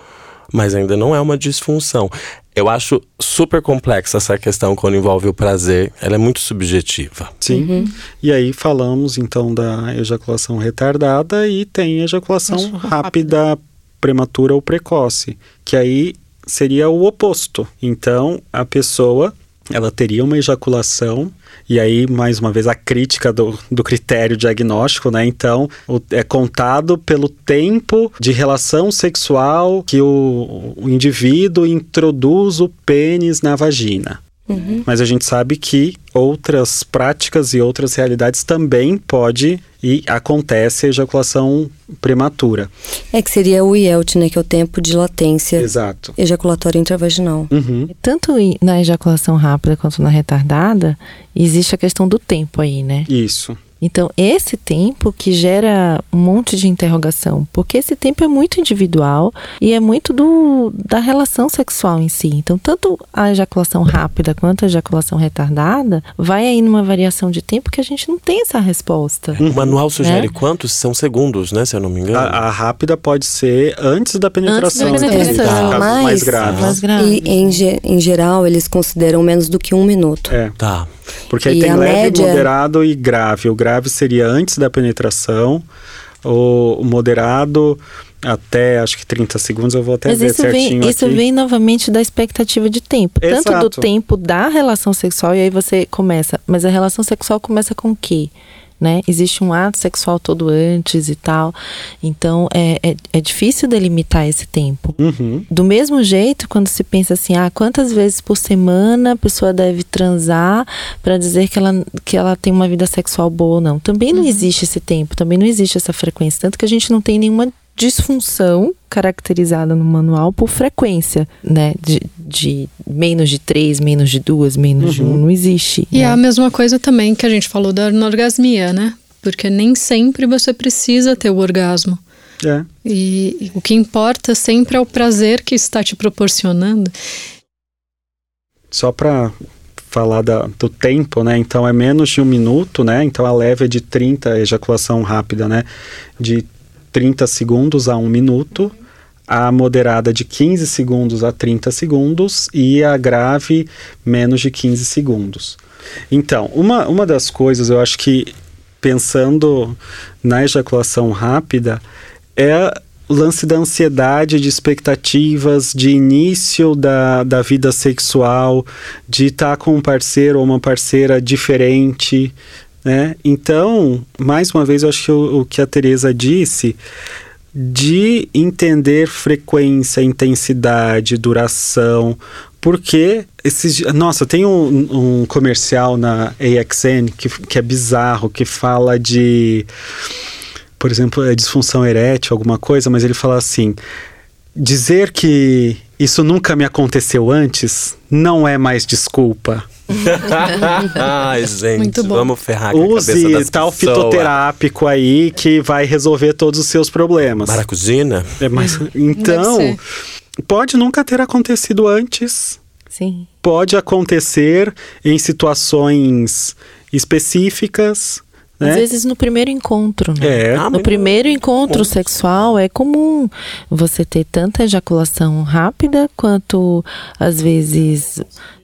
Speaker 1: mas ainda não é uma disfunção. Eu acho super complexa essa questão quando envolve o prazer. Ela é muito subjetiva.
Speaker 3: Sim. E aí falamos então da ejaculação retardada e tem ejaculação
Speaker 4: Isso,
Speaker 3: rápida, prematura ou precoce, que aí seria o oposto. Então a pessoa ela teria uma ejaculação e aí, mais uma vez, a crítica do, do critério diagnóstico, né? Então, o, é contado pelo tempo de relação sexual que o, o indivíduo introduz o pênis na vagina. Uhum. Mas a gente sabe que outras práticas e outras realidades também pode e acontece a ejaculação prematura.
Speaker 2: É que seria o IELT, né? Que é o tempo de latência.
Speaker 3: Exato.
Speaker 2: Ejaculatório intravaginal.
Speaker 5: Uhum. Tanto na ejaculação rápida quanto na retardada, existe a questão do tempo aí, né?
Speaker 3: Isso.
Speaker 5: Então, esse tempo que gera um monte de interrogação, porque esse tempo é muito individual e é muito do, da relação sexual em si. Então, tanto a ejaculação rápida quanto a ejaculação retardada vai aí numa variação de tempo que a gente não tem essa resposta.
Speaker 1: O manual sugere é? quantos? São segundos, né? Se eu não me engano.
Speaker 3: A, a rápida pode ser antes da penetração.
Speaker 5: Antes da penetração.
Speaker 2: É,
Speaker 5: mais,
Speaker 2: mais grave. Mais grave. E em, em geral, eles consideram menos do que um minuto.
Speaker 3: É.
Speaker 1: Tá.
Speaker 3: Porque aí e tem leve, média... moderado e grave. O grave seria antes da penetração, o moderado até acho que 30 segundos, eu vou até
Speaker 5: Mas
Speaker 3: ver
Speaker 5: isso
Speaker 3: certinho
Speaker 5: vem, Isso
Speaker 3: aqui.
Speaker 5: vem novamente da expectativa de tempo.
Speaker 3: Exato.
Speaker 5: Tanto do tempo da relação sexual, e aí você começa. Mas a relação sexual começa com o quê? Né? Existe um ato sexual todo antes e tal. Então é, é, é difícil delimitar esse tempo.
Speaker 3: Uhum.
Speaker 5: Do mesmo jeito, quando se pensa assim, ah, quantas vezes por semana a pessoa deve transar para dizer que ela, que ela tem uma vida sexual boa ou não. Também não uhum. existe esse tempo, também não existe essa frequência. Tanto que a gente não tem nenhuma disfunção caracterizada no manual por frequência, né? De, de menos de três, menos de duas, menos uhum. de um, uhum. não existe.
Speaker 4: E
Speaker 5: né?
Speaker 4: é a mesma coisa também que a gente falou da anorgasmia, né? Porque nem sempre você precisa ter o orgasmo.
Speaker 3: É.
Speaker 4: E, e o que importa sempre é o prazer que está te proporcionando.
Speaker 3: Só para falar da, do tempo, né? Então é menos de um minuto, né? Então a leve é de 30, ejaculação rápida, né? De 30 segundos a 1 minuto, a moderada de 15 segundos a 30 segundos e a grave menos de 15 segundos. Então, uma, uma das coisas eu acho que pensando na ejaculação rápida é o lance da ansiedade, de expectativas, de início da, da vida sexual, de estar com um parceiro ou uma parceira diferente, né? Então, mais uma vez, eu acho que o, o que a Teresa disse de entender frequência, intensidade, duração, porque esses nossa tem um, um comercial na AXN que, que é bizarro que fala de por exemplo é disfunção erétil alguma coisa mas ele fala assim dizer que isso nunca me aconteceu antes não é mais desculpa
Speaker 1: Ai, gente,
Speaker 4: Muito bom.
Speaker 1: vamos ferrar com
Speaker 3: Use
Speaker 1: a cabeça das
Speaker 3: tal
Speaker 1: pessoas.
Speaker 3: fitoterápico aí que vai resolver todos os seus problemas.
Speaker 1: Maracujina?
Speaker 3: É, mas, então, pode nunca ter acontecido antes.
Speaker 5: Sim.
Speaker 3: Pode acontecer em situações específicas. Né?
Speaker 5: Às vezes no primeiro encontro, né?
Speaker 3: É.
Speaker 5: no ah, primeiro encontro sexual é comum você ter tanta ejaculação rápida quanto às vezes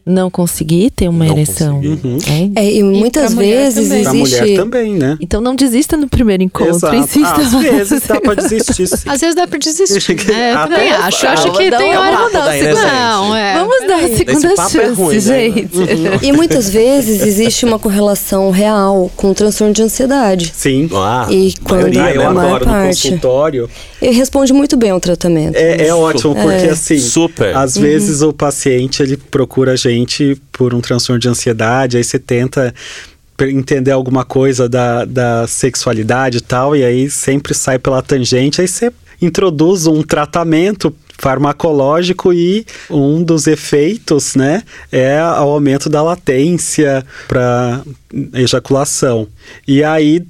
Speaker 5: não conseguir ter uma
Speaker 1: não
Speaker 5: ereção.
Speaker 3: Uhum.
Speaker 2: É, é, e muitas e vezes
Speaker 3: existe. Pra mulher também, né?
Speaker 5: Então não desista no primeiro encontro.
Speaker 3: Exato.
Speaker 5: Insista.
Speaker 3: Às vezes dá pra desistir. Sim.
Speaker 4: Às vezes dá pra desistir. Né? Eu também acho. Eu acho que tem hora.
Speaker 5: Uma segunda,
Speaker 4: não, é.
Speaker 5: Vamos dar a segunda chance,
Speaker 1: é ruim,
Speaker 5: gente.
Speaker 1: Né?
Speaker 2: Uhum. E muitas vezes existe uma correlação real com o transtorno de ansiedade.
Speaker 3: Sim.
Speaker 1: Ah,
Speaker 2: E quando
Speaker 3: Maioria,
Speaker 2: a
Speaker 3: eu adoro no consultório.
Speaker 2: Ele responde muito bem ao tratamento.
Speaker 3: É, é ótimo, porque
Speaker 2: É.
Speaker 3: assim,
Speaker 1: Super.
Speaker 3: às
Speaker 2: Uhum.
Speaker 3: vezes o paciente ele procura a gente por um transtorno de ansiedade, aí você tenta entender alguma coisa da, da sexualidade e tal, e aí sempre sai pela tangente, aí você introduz um tratamento farmacológico e um dos efeitos, né, é o aumento da latência para ejaculação. E aí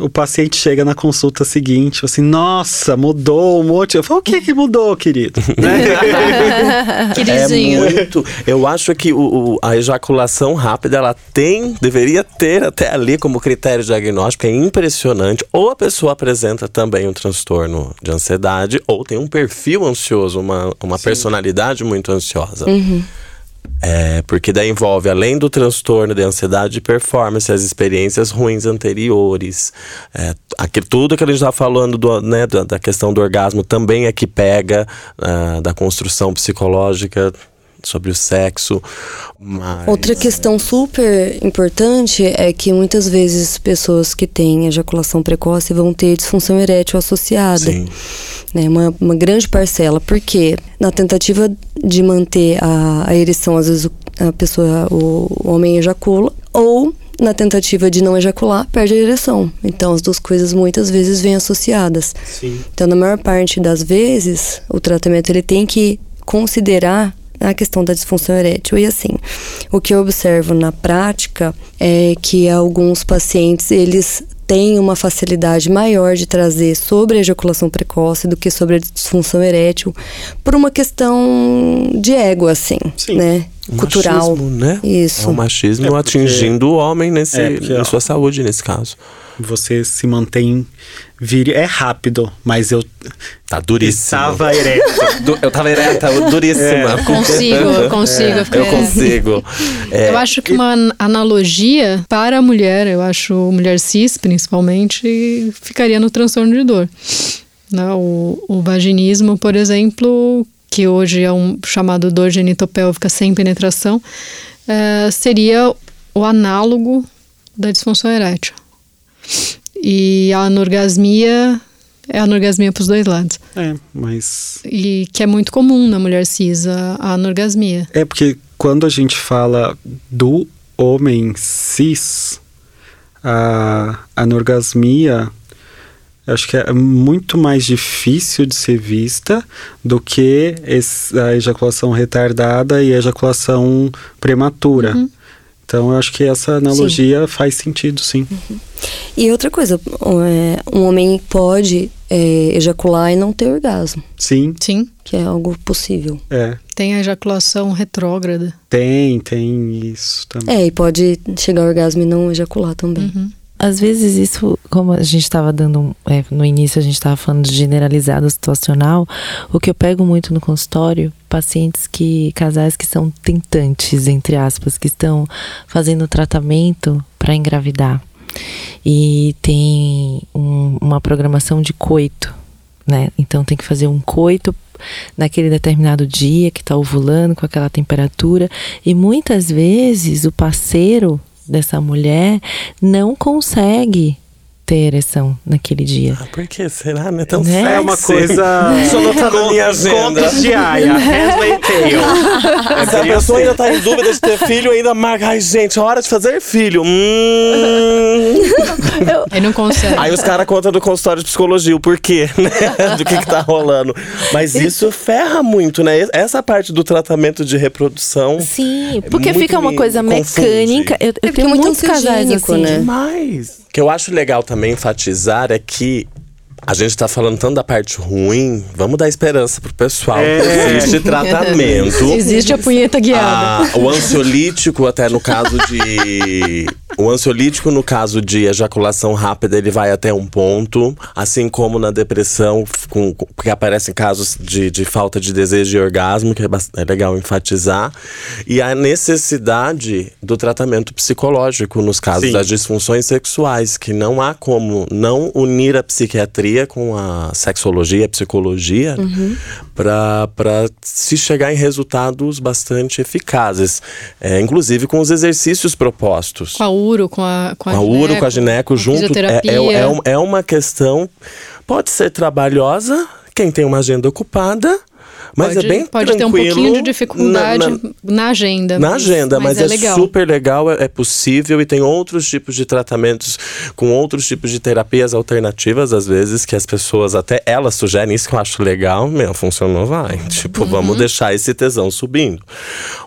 Speaker 3: o paciente chega na consulta seguinte, assim, nossa, mudou um monte. Eu falo, o que que mudou, querido? Né?
Speaker 4: Queridinho.
Speaker 1: É muito. Eu acho que o, o- a ejaculação rápida, ela tem, deveria ter até ali como critério diagnóstico, é impressionante. Ou a pessoa apresenta também um transtorno de ansiedade, ou tem um perfil ansioso, uma, uma personalidade muito ansiosa. É, porque daí envolve, além do transtorno de ansiedade de performance, as experiências ruins anteriores. É, aqui, tudo que a gente está falando do, né, da, da questão do orgasmo também é que pega ah, da construção psicológica sobre o sexo. Mas...
Speaker 2: Outra questão super importante é que muitas vezes pessoas que têm ejaculação precoce vão ter disfunção erétil associada.
Speaker 1: Sim.
Speaker 2: Né, uma, uma grande parcela. Porque na tentativa de manter a, a ereção, às vezes o- a pessoa, o, o homem ejacula, ou na tentativa de não ejacular, perde a ereção. Então as duas coisas muitas vezes vêm associadas.
Speaker 3: Sim.
Speaker 2: Então, na maior parte das vezes, o tratamento ele tem que considerar a questão da disfunção erétil. E assim, o que eu observo na prática é que alguns pacientes, eles têm uma facilidade maior de trazer sobre a ejaculação precoce do que sobre a disfunção erétil, por uma questão de ego, assim,
Speaker 3: Sim.
Speaker 2: né? Cultural.
Speaker 1: Machismo, né?
Speaker 2: Isso.
Speaker 1: É o machismo
Speaker 3: É porque-
Speaker 1: atingindo o homem nesse,
Speaker 3: É, porque,
Speaker 1: na
Speaker 3: ó,
Speaker 1: sua saúde, nesse caso.
Speaker 3: Você se mantém vir é rápido, mas eu
Speaker 1: Tá duríssimo.
Speaker 3: estava ereto.
Speaker 1: Du- eu tava ereta, duríssima.
Speaker 4: Consigo, eu consigo.
Speaker 1: Eu
Speaker 4: é.
Speaker 1: consigo. É,
Speaker 4: Eu acho que uma an- analogia para a mulher, eu acho mulher cis principalmente, ficaria no transtorno de dor. Né? O, o vaginismo, por exemplo, que hoje é um chamado dor genitopélvica sem penetração, eh, seria o análogo da disfunção erétil. E a anorgasmia é a anorgasmia para os dois lados.
Speaker 3: É, mas
Speaker 4: E que é muito comum na mulher cis, a, a anorgasmia.
Speaker 3: É porque quando a gente fala do homem cis, a anorgasmia acho que é muito mais difícil de ser vista do que a ejaculação retardada e a ejaculação prematura. Então eu acho que essa analogia faz sentido, sim.
Speaker 2: E outra coisa, um, é, um homem pode é, ejacular e não ter orgasmo,
Speaker 3: Sim,
Speaker 4: Sim,
Speaker 2: que é algo possível.
Speaker 3: é.
Speaker 4: tem a ejaculação retrógrada.
Speaker 3: Tem, tem isso também.
Speaker 2: É, e pode chegar ao orgasmo e não ejacular também.
Speaker 5: Às vezes isso, como a gente estava dando, é, no início a gente estava falando de generalizado situacional, o que eu pego muito no consultório, pacientes que, casais que são tentantes, entre aspas, que estão fazendo tratamento para engravidar e tem um- uma programação de coito, né? Então tem que fazer um coito naquele determinado dia que está ovulando com aquela temperatura e muitas vezes o parceiro dessa mulher não consegue ter ereção naquele dia.
Speaker 1: Ah, Por que será, né? Tão
Speaker 5: Né?
Speaker 3: É uma coisa.
Speaker 1: Deixa eu anotar na minha agenda.
Speaker 3: Contos de Aya, Handmaid's Tale.
Speaker 1: Se a pessoa ainda tá em dúvida de ter filho, ainda marca. Ai, gente, é hora de fazer filho. Hum.
Speaker 4: Aí não consegue.
Speaker 1: Aí os caras contam do consultório de psicologia, o porquê, né? Do que, que tá rolando. Mas isso ferra muito, né? Essa parte do tratamento de reprodução.
Speaker 5: Sim, porque fica uma coisa
Speaker 1: confunde.
Speaker 5: mecânica. Eu, eu
Speaker 2: é
Speaker 5: tenho
Speaker 2: muito
Speaker 5: muitos casais assim.
Speaker 2: né?
Speaker 1: Demais. Que eu acho legal também enfatizar é que a gente tá falando tanto da parte ruim, vamos dar esperança pro pessoal.
Speaker 3: É.
Speaker 1: Existe tratamento.
Speaker 4: Existe a punheta guiada.
Speaker 1: Ah, o ansiolítico, até no caso de. O ansiolítico, no caso de ejaculação rápida, ele vai até um ponto. Assim como na depressão, com, com- que aparecem casos de, de falta de desejo de orgasmo, que é, é legal enfatizar. E a necessidade do tratamento psicológico nos casos
Speaker 3: Sim.
Speaker 1: das disfunções sexuais, que não há como não unir a psiquiatria com a sexologia, a psicologia, para se chegar em resultados bastante eficazes. É, inclusive com os exercícios propostos.
Speaker 4: Com a uro, com a com a,
Speaker 1: Com a uro, com a gineco junto. É, é, é, é uma questão. Pode ser trabalhosa, quem tem uma agenda ocupada, mas
Speaker 4: pode,
Speaker 1: é bem
Speaker 4: pode ter um
Speaker 1: tranquilo
Speaker 4: pouquinho de dificuldade
Speaker 1: na-
Speaker 4: na,
Speaker 1: na-
Speaker 4: agenda.
Speaker 1: na agenda, mas,
Speaker 4: é,
Speaker 1: é,
Speaker 4: legal.
Speaker 1: super legal, é, é possível e tem outros tipos de tratamentos com outros tipos de terapias alternativas, às vezes, que as pessoas até elas sugerem isso que eu acho legal, meu, funcionou, vai. Tipo,
Speaker 4: Uhum.
Speaker 1: vamos deixar esse tesão subindo.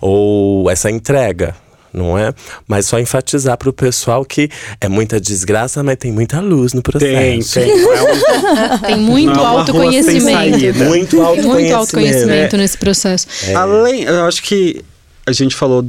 Speaker 1: Ou essa entrega. Não é? Mas só enfatizar pro pessoal que é muita desgraça, mas tem muita luz no processo.
Speaker 3: Tem, tem. É um-
Speaker 4: Tem muito
Speaker 3: Não é
Speaker 4: autoconhecimento.
Speaker 1: Muito
Speaker 4: Tem
Speaker 1: autoconhecimento.
Speaker 4: muito autoconhecimento nesse processo.
Speaker 3: Além, eu acho que a gente falou,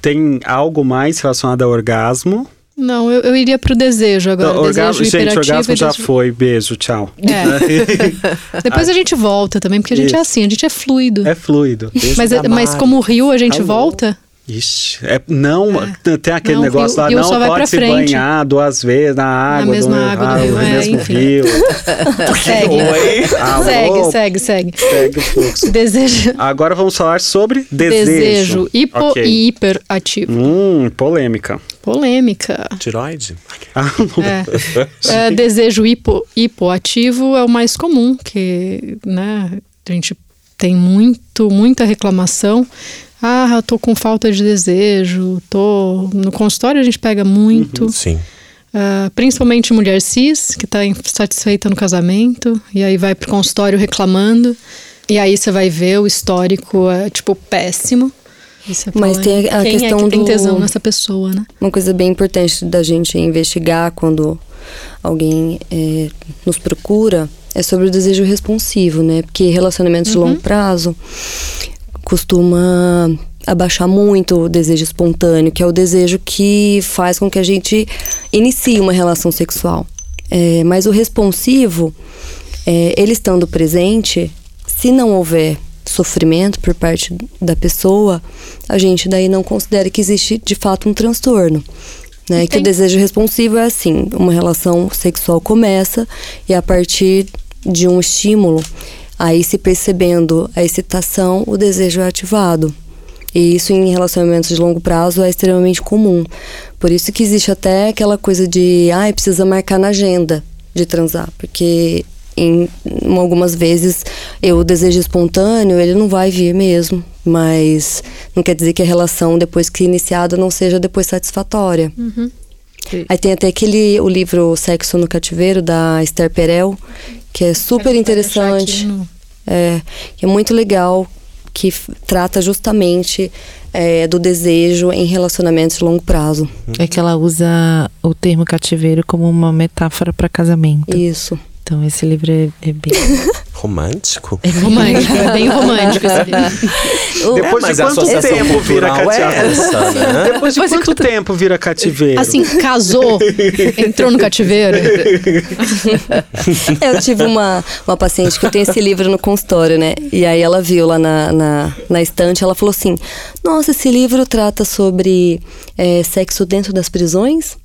Speaker 3: tem algo mais relacionado ao orgasmo.
Speaker 4: Não, eu, eu iria pro desejo agora.
Speaker 3: Não, orgasmo
Speaker 4: desejo
Speaker 3: gente,
Speaker 4: hiperativo
Speaker 3: orgasmo
Speaker 4: e
Speaker 3: já
Speaker 4: desejo-
Speaker 3: foi. Beijo, tchau.
Speaker 4: É. Depois a gente volta também, porque a gente é
Speaker 3: Isso.
Speaker 4: assim, a gente é fluido.
Speaker 3: É fluido.
Speaker 4: mas, mas como o rio, a gente
Speaker 3: Alô?
Speaker 4: volta?
Speaker 3: Ixi, é, não,
Speaker 4: É.
Speaker 3: tem aquele
Speaker 4: Não,
Speaker 3: negócio
Speaker 4: rio-
Speaker 3: lá,
Speaker 4: rio
Speaker 3: não pode se
Speaker 4: frente.
Speaker 3: banhar duas vezes na água
Speaker 4: mesma
Speaker 3: do,
Speaker 4: água do
Speaker 3: ah,
Speaker 4: rio,
Speaker 3: no
Speaker 4: é,
Speaker 3: mesmo
Speaker 4: enfim.
Speaker 3: rio.
Speaker 4: Segue.
Speaker 3: Alô?
Speaker 4: Segue, segue, segue.
Speaker 3: Segue o fluxo.
Speaker 4: Desejo,
Speaker 3: Agora vamos falar sobre desejo.
Speaker 4: desejo hipo
Speaker 3: Ok.
Speaker 4: e hiperativo.
Speaker 3: Hum, polêmica.
Speaker 4: Polêmica.
Speaker 1: Tiroide?
Speaker 3: Ah.
Speaker 4: É. É, desejo hipo, hipoativo é o mais comum, que né, a gente tem muito, muita reclamação. Ah, eu tô com falta de desejo, tô. No consultório a gente pega muito.
Speaker 1: Sim.
Speaker 4: Ah, principalmente mulher cis, que está insatisfeita no casamento, e aí vai pro consultório reclamando. E aí você vai ver o histórico, é tipo péssimo. Você
Speaker 2: Mas tem a
Speaker 4: quem
Speaker 2: questão
Speaker 4: é que tem
Speaker 2: do-
Speaker 4: tesão nessa pessoa, né?
Speaker 2: Uma coisa bem importante da gente investigar quando alguém é, nos procura é sobre o desejo responsivo, né? Porque relacionamentos de longo prazo costuma abaixar muito o desejo espontâneo, que é o desejo que faz com que a gente inicie uma relação sexual. É, mas o responsivo, é, ele estando presente, se não houver sofrimento por parte da pessoa, a gente daí não considera que existe de fato um transtorno. Né? Que o desejo responsivo é assim, uma relação sexual começa e a partir de um estímulo, aí se percebendo a excitação, o desejo é ativado. E isso em relacionamentos de longo prazo é extremamente comum. Por isso que existe até aquela coisa de, ah, precisa marcar na agenda de transar, porque em, algumas vezes eu, desejo espontâneo, ele não vai vir mesmo, mas não quer dizer que a relação depois que iniciada não seja depois satisfatória. Aí tem até aquele o livro Sexo no Cativeiro da Esther Perel, que é super interessante. É, que é muito legal, que trata justamente é, do desejo em relacionamentos de longo prazo.
Speaker 5: É que ela usa o termo cativeiro como uma metáfora para casamento.
Speaker 2: Isso.
Speaker 5: Então esse livro é, é bem.
Speaker 1: Romântico?
Speaker 4: É romântico, é bem romântico esse livro.
Speaker 3: Depois
Speaker 1: É, mas
Speaker 3: de
Speaker 1: a
Speaker 3: quanto
Speaker 1: associação
Speaker 3: tempo vira
Speaker 1: é
Speaker 3: cativeiro?
Speaker 1: essa, né?
Speaker 3: Depois de quanto tempo vira cativeiro?
Speaker 4: Assim, casou, entrou no cativeiro.
Speaker 2: Eu tive uma, uma paciente que eu tenho esse livro no consultório, né? E aí ela viu lá na, na, na estante, ela falou assim: Nossa, esse livro trata sobre é, sexo dentro das prisões?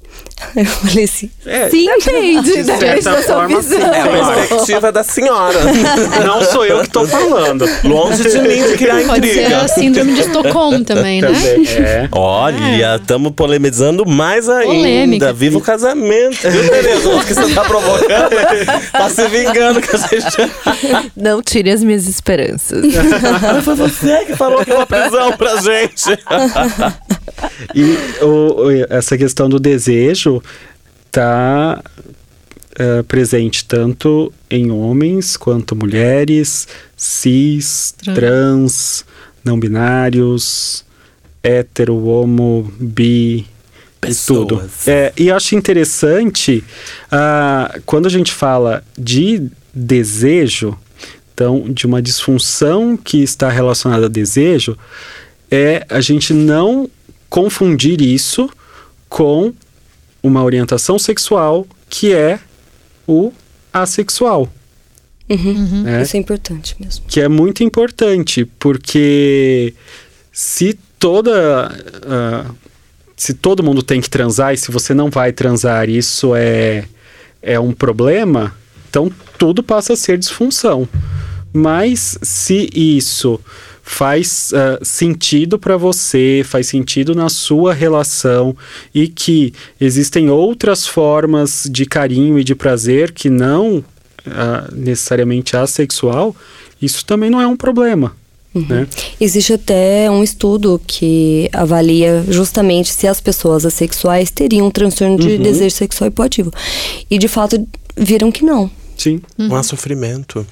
Speaker 2: Eu falei assim:
Speaker 3: É,
Speaker 2: Sim,
Speaker 5: Depende,
Speaker 3: de certa forma, sim.
Speaker 1: É a perspectiva da senhora.
Speaker 3: Não sou eu que tô falando.
Speaker 1: Longe de mim de criar
Speaker 4: Pode ser
Speaker 1: intriga.
Speaker 4: a síndrome de Estocolmo também, né?
Speaker 3: É.
Speaker 1: Olha, estamos polemizando mais ainda.
Speaker 4: Polêmica.
Speaker 1: Viva o casamento, viu, Tereza? O que você tá provocando? tá se vingando que a gente.
Speaker 5: Não tire as minhas esperanças.
Speaker 1: Foi você que falou que é uma prisão pra gente.
Speaker 3: E o- essa questão do desejo tá é, presente tanto em homens quanto mulheres, cis,
Speaker 4: Trans.
Speaker 3: trans, não binários, hétero, homo, bi, e
Speaker 1: Pessoas.
Speaker 3: tudo. É, e eu acho interessante ah, quando a gente fala de desejo, então de uma disfunção que está relacionada a desejo, é a gente não confundir isso com uma orientação sexual que é o assexual.
Speaker 2: Uhum.
Speaker 3: né?
Speaker 2: Isso é importante mesmo.
Speaker 3: que é muito importante, porque se toda. ah, se todo mundo tem que transar e se você não vai transar, isso é, é um problema, então tudo passa a ser disfunção. Mas se isso faz ah, sentido para você, faz sentido na sua relação e que existem outras formas de carinho e de prazer que não ah, necessariamente assexual, isso também não é um problema. Né?
Speaker 2: Existe até um estudo que avalia justamente se as pessoas assexuais teriam um transtorno de desejo sexual hipoativo. E de fato viram que não.
Speaker 3: Sim.
Speaker 1: Não há sofrimento.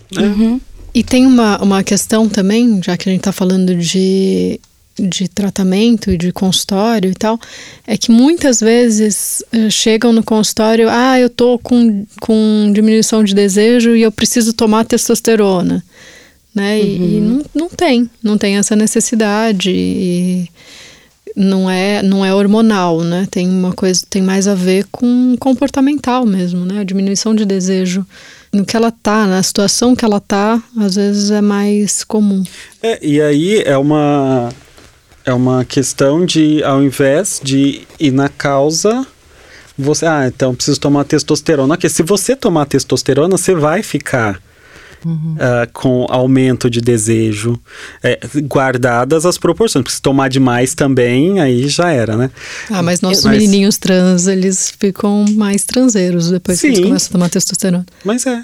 Speaker 4: E tem uma, uma questão também, já que a gente está falando de, de tratamento e de consultório e tal, é que muitas vezes eh, chegam no consultório, ah, eu tô com, com diminuição de desejo e eu preciso tomar testosterona. Né? E, e não, não tem, não tem essa necessidade. E não é, não é hormonal, né? Tem uma coisa, tem mais a ver com comportamental mesmo, né? A diminuição de desejo no que ela tá, na situação que ela tá, às vezes é mais comum.
Speaker 3: É, e aí é uma É uma questão de, ao invés de ir na causa, você, ah, então preciso tomar testosterona. Porque se você tomar testosterona, você vai ficar Uhum. Uh, com aumento de desejo, é, guardadas as proporções. Porque se tomar demais também, aí já era, né?
Speaker 4: Ah, mas nossos mas... menininhos trans, eles ficam mais transeiros depois Sim, que eles começam a tomar testosterona.
Speaker 3: Mas é.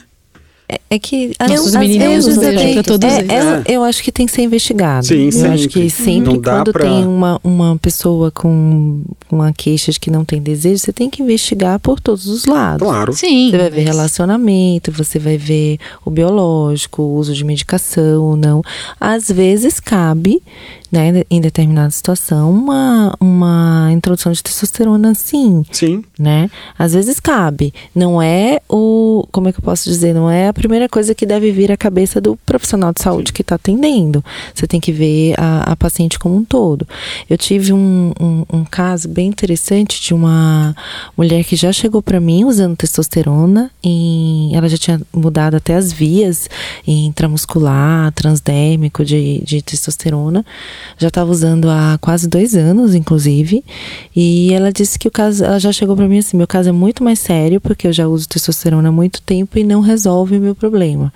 Speaker 5: É, é que
Speaker 4: os meninos vezes,
Speaker 5: é, todos é, é, eu acho que tem que ser investigado.
Speaker 3: Sim, eu
Speaker 5: sempre. acho que sempre quando pra... tem uma, uma pessoa com uma queixa de que não tem desejo, você tem que investigar por todos os lados.
Speaker 3: Claro.
Speaker 4: Sim.
Speaker 5: Você vai ver relacionamento, você vai ver o biológico, o uso de medicação ou não. Às vezes cabe né, em determinada situação, uma, uma introdução de testosterona sim.
Speaker 3: Sim.
Speaker 5: Né? Às vezes cabe. Não é o. Como é que eu posso dizer? Não é a primeira coisa que deve vir à cabeça do profissional de saúde sim. que está atendendo. Você tem que ver a, a, paciente como um todo. Eu tive um, um, um caso bem interessante de uma mulher que já chegou para mim usando testosterona. Em, ela já tinha mudado até as vias intramuscular, transdérmico de, de testosterona já estava usando há quase dois anos, inclusive. E ela disse que o caso, ela já chegou para mim assim: meu caso é muito mais sério, porque eu já uso testosterona há muito tempo e não resolve o meu problema.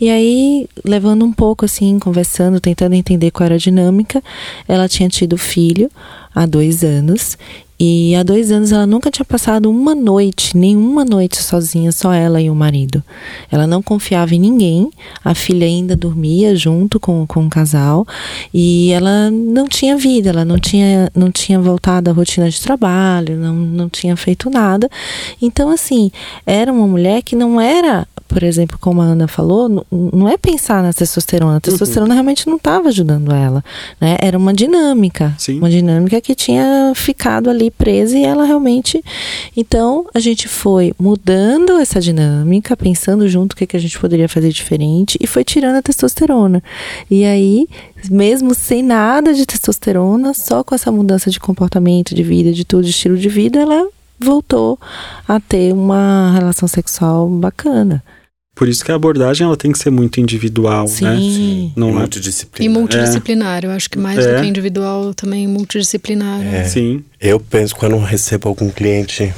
Speaker 5: E aí, levando um pouco assim, conversando, tentando entender qual era a dinâmica, ela tinha tido filho há dois anos e há dois anos ela nunca tinha passado uma noite, nenhuma noite sozinha, só ela e o marido. Ela não confiava em ninguém, a filha ainda dormia junto com, com o casal e ela não tinha vida, ela não tinha, não tinha voltado à rotina de trabalho, não, não tinha feito nada. Então, assim, era uma mulher que não era por exemplo, como a Ana falou, não, é pensar na testosterona. A testosterona uhum. realmente não estava ajudando ela. Né? Era uma dinâmica.
Speaker 3: Sim.
Speaker 5: Uma dinâmica que tinha ficado ali presa e ela realmente. Então, a gente foi mudando essa dinâmica, pensando junto o que, que a gente poderia fazer diferente e foi tirando a testosterona. E aí, mesmo sem nada de testosterona, só com essa mudança de comportamento, de vida, de tudo, de estilo de vida, ela voltou a ter uma relação sexual bacana.
Speaker 3: Por isso que a abordagem ela tem que ser muito individual,
Speaker 5: Sim.
Speaker 3: né?
Speaker 5: Sim.
Speaker 1: Não e é multidisciplinar.
Speaker 4: E multidisciplinar, é. eu acho que mais é. do que individual, também multidisciplinar.
Speaker 3: É. Sim.
Speaker 1: Eu penso quando recebo algum cliente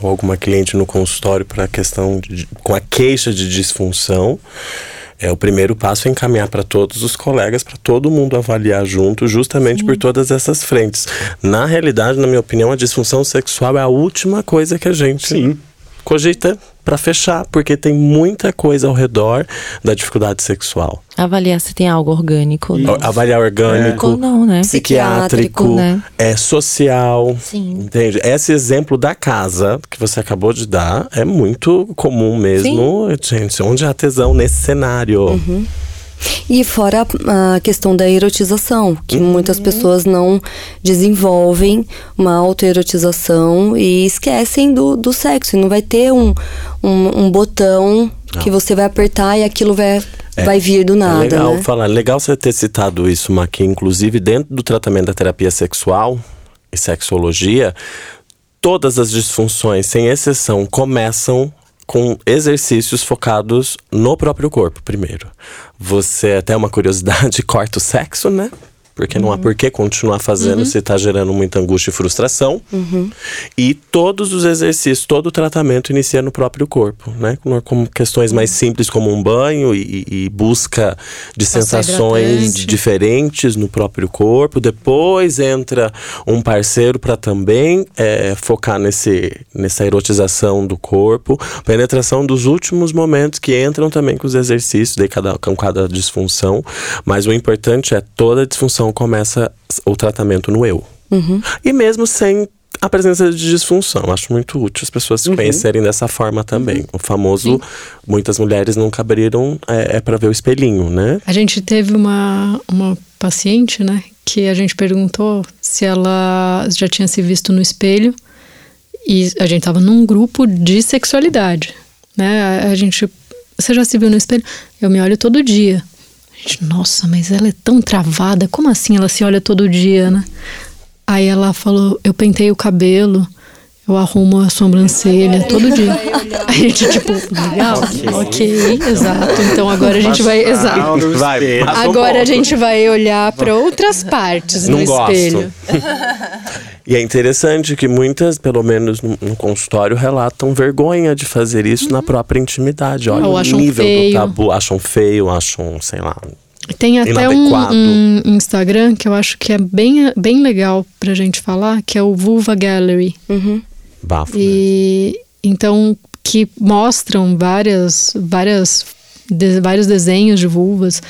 Speaker 1: ou alguma cliente no consultório para a questão de, com a queixa de disfunção, é o primeiro passo é encaminhar para todos os colegas, para todo mundo avaliar junto, justamente Sim. por todas essas frentes. Na realidade, na minha opinião, a disfunção sexual é a última coisa que a gente
Speaker 3: Sim.
Speaker 1: Cogita para fechar, porque tem muita coisa ao redor da dificuldade sexual.
Speaker 5: Avaliar se tem algo orgânico.
Speaker 1: Né? Avaliar orgânico.
Speaker 5: É. Ou não, né?
Speaker 1: Psiquiátrico, né? é social.
Speaker 5: Sim.
Speaker 1: Entende? Esse exemplo da casa que você acabou de dar é muito comum mesmo, Sim. gente. Onde há tesão nesse cenário.
Speaker 2: Uhum. E fora a questão da erotização, que uhum. muitas pessoas não desenvolvem uma autoerotização e esquecem do, do sexo. E não vai ter um, um, um botão que você vai apertar e aquilo vai, é, vai vir do nada.
Speaker 1: É legal
Speaker 2: né?
Speaker 1: falar, legal você ter citado isso, Maqui. Inclusive, dentro do tratamento da terapia sexual e sexologia, todas as disfunções, sem exceção, começam com exercícios focados no próprio corpo primeiro. Você, até uma curiosidade, corta o sexo, né? Porque não há uhum. por que continuar fazendo uhum. se está gerando muita angústia e frustração.
Speaker 2: Uhum.
Speaker 1: E todos os exercícios, todo o tratamento inicia no próprio corpo, né? Com questões mais simples como um banho e, e busca de Passar sensações hidratante. diferentes no próprio corpo. Depois entra um parceiro para também é, focar nesse, nessa erotização do corpo. Penetração dos últimos momentos que entram também com os exercícios, daí cada, com cada disfunção. Mas o importante é toda a disfunção então começa o tratamento no eu.
Speaker 2: Uhum.
Speaker 1: E mesmo sem a presença de disfunção. Acho muito útil as pessoas se uhum. conhecerem dessa forma também. Uhum. O famoso, Sim. muitas mulheres nunca abriram, é, é para ver o espelhinho, né?
Speaker 4: A gente teve uma, uma paciente, né, que a gente perguntou se ela já tinha se visto no espelho e a gente tava num grupo de sexualidade, né? A, a gente, você já se viu no espelho? Eu me olho todo dia. Nossa, mas ela é tão travada, como assim ela se olha todo dia, né? Aí ela falou: eu pentei o cabelo, Eu arrumo a sobrancelha todo dia. A gente, tipo, legal, ok, exato. Então agora a gente vai. Exato.
Speaker 1: Vai,
Speaker 4: Agora a gente vai olhar para outras partes
Speaker 1: Não
Speaker 4: no
Speaker 1: gosto.
Speaker 4: espelho.
Speaker 1: E é interessante que muitas, pelo menos no, no consultório, relatam vergonha de fazer isso na própria intimidade. Olha
Speaker 4: Ou
Speaker 1: o nível
Speaker 4: feio.
Speaker 1: do tabu. Acham feio, acham, sei lá.
Speaker 4: Tem até um, um Instagram que eu acho que é bem, bem legal pra gente falar, que é o Vulva Gallery.
Speaker 2: Uhum.
Speaker 1: Bafo. né?
Speaker 4: E então que mostram várias, várias, de- vários desenhos de vulvas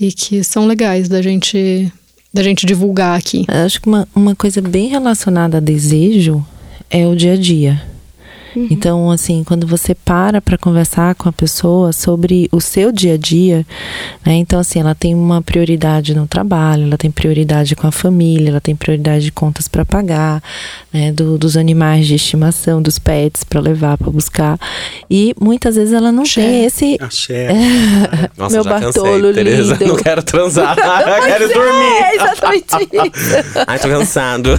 Speaker 4: e que são legais da gente da gente divulgar aqui.
Speaker 5: Eu Acho que uma, uma coisa bem relacionada a desejo é o dia a dia. Então, assim, quando você para para conversar com a pessoa sobre o seu dia a dia, né? Então, assim, ela tem uma prioridade no trabalho, ela tem prioridade com a família, ela tem prioridade de contas para pagar, né? Do- dos animais de estimação, dos pets para levar, para buscar. E muitas vezes ela não
Speaker 4: Axé.
Speaker 5: tem esse.
Speaker 3: Axé.
Speaker 1: Nossa,
Speaker 5: meu
Speaker 1: já cansei,
Speaker 5: Bartolo
Speaker 1: Tereza.
Speaker 5: lindo.
Speaker 1: Não quero transar. quero
Speaker 5: É,
Speaker 1: dormir.
Speaker 5: exatamente isso.
Speaker 1: Ai, tô cansado.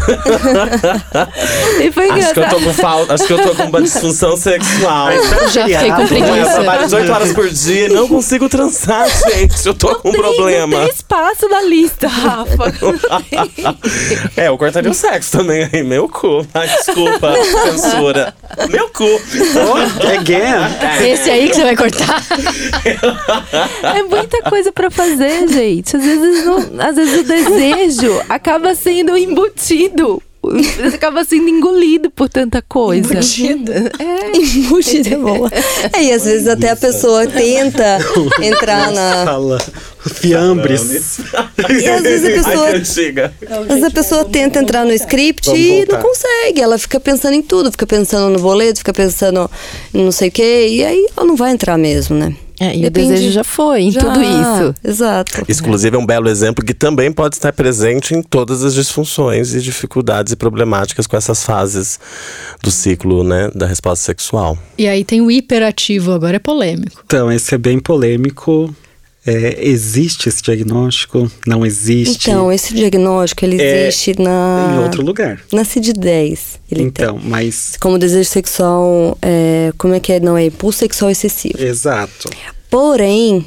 Speaker 5: E foi
Speaker 1: Acho que eu
Speaker 5: engraçado.
Speaker 1: tô com falta. Acho que eu tô com disfunção sexual.
Speaker 4: Já fiquei com
Speaker 1: Eu
Speaker 4: preguiça.
Speaker 1: trabalho 18 horas por dia e não consigo transar, gente. Eu tô com um
Speaker 5: Tem-
Speaker 1: problema.
Speaker 5: Não tem espaço na lista, Rafa.
Speaker 1: É, eu cortaria o sexo também aí. Meu cu. Ai, desculpa, censura. Meu cu.
Speaker 3: Oh, again.
Speaker 4: Esse aí que você vai cortar.
Speaker 5: É muita coisa pra fazer, gente. Às vezes, não- às vezes o desejo acaba sendo embutido. Você acaba sendo engolido por tanta coisa.
Speaker 2: Embutida é boa. É, e às vezes até a pessoa tenta entrar na.
Speaker 3: Fala. Fiambres.
Speaker 2: E às vezes a pessoa. Às vezes a pessoa tenta entrar no script e não consegue. Ela fica pensando em tudo, fica pensando no boleto, fica pensando em não sei o quê. E aí ela não vai entrar mesmo, né?
Speaker 5: É, e
Speaker 2: Depende-
Speaker 5: o desejo já foi em
Speaker 2: Já,
Speaker 5: tudo isso.
Speaker 2: Exato.
Speaker 1: Isso, inclusive, é um belo exemplo que também pode estar presente em todas as disfunções e dificuldades e problemáticas com essas fases do ciclo, né, da resposta sexual.
Speaker 4: E aí tem o hiperativo, agora é polêmico.
Speaker 3: Então, esse é bem polêmico. É, existe esse diagnóstico? Não existe?
Speaker 2: Então, esse diagnóstico ele
Speaker 3: É,
Speaker 2: existe na.
Speaker 3: em outro lugar.
Speaker 2: Na CID-10. Ele
Speaker 3: então, mas.
Speaker 2: tem. Como desejo sexual. É, como é que é? Não, é impulso sexual excessivo.
Speaker 3: Exato.
Speaker 2: Porém,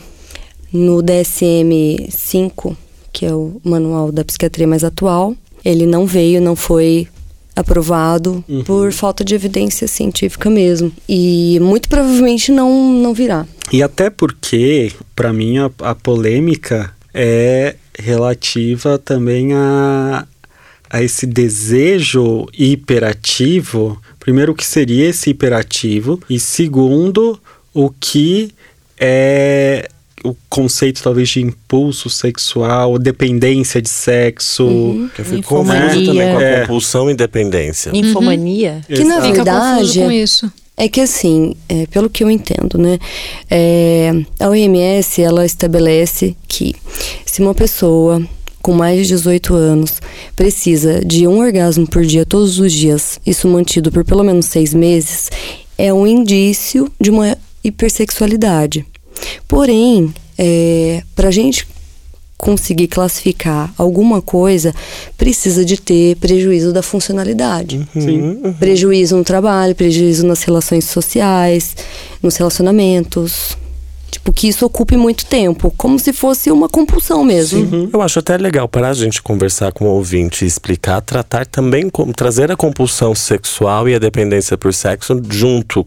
Speaker 2: no DSM-5, que é o manual da psiquiatria mais atual, ele não veio, não foi aprovado
Speaker 3: Uhum.
Speaker 2: por falta de evidência científica mesmo. E muito provavelmente não, não virá.
Speaker 3: E até porque, para mim, a, a polêmica é relativa também a, a esse desejo hiperativo. Primeiro, o que seria esse hiperativo? E segundo, o que é o conceito talvez de impulso sexual, dependência de sexo.
Speaker 1: Que eu fico confuso também com a
Speaker 3: É.
Speaker 1: compulsão e dependência.
Speaker 5: Infomania.
Speaker 2: Que na
Speaker 3: Exato.
Speaker 2: Verdade
Speaker 4: com isso.
Speaker 2: é que assim, é, pelo que eu entendo, né, é, a OMS ela estabelece que se uma pessoa com mais de 18 anos precisa de um orgasmo por dia todos os dias, isso mantido por pelo menos seis meses, é um indício de uma hipersexualidade. Porém, é, para a gente conseguir classificar alguma coisa, precisa de ter prejuízo da funcionalidade.
Speaker 3: Sim.
Speaker 2: Prejuízo no trabalho, prejuízo nas relações sociais, nos relacionamentos. Tipo, que isso ocupe muito tempo, como se fosse uma compulsão mesmo.
Speaker 1: Eu acho até legal para a gente conversar com o ouvinte e explicar, tratar também como trazer a compulsão sexual e a dependência por sexo junto.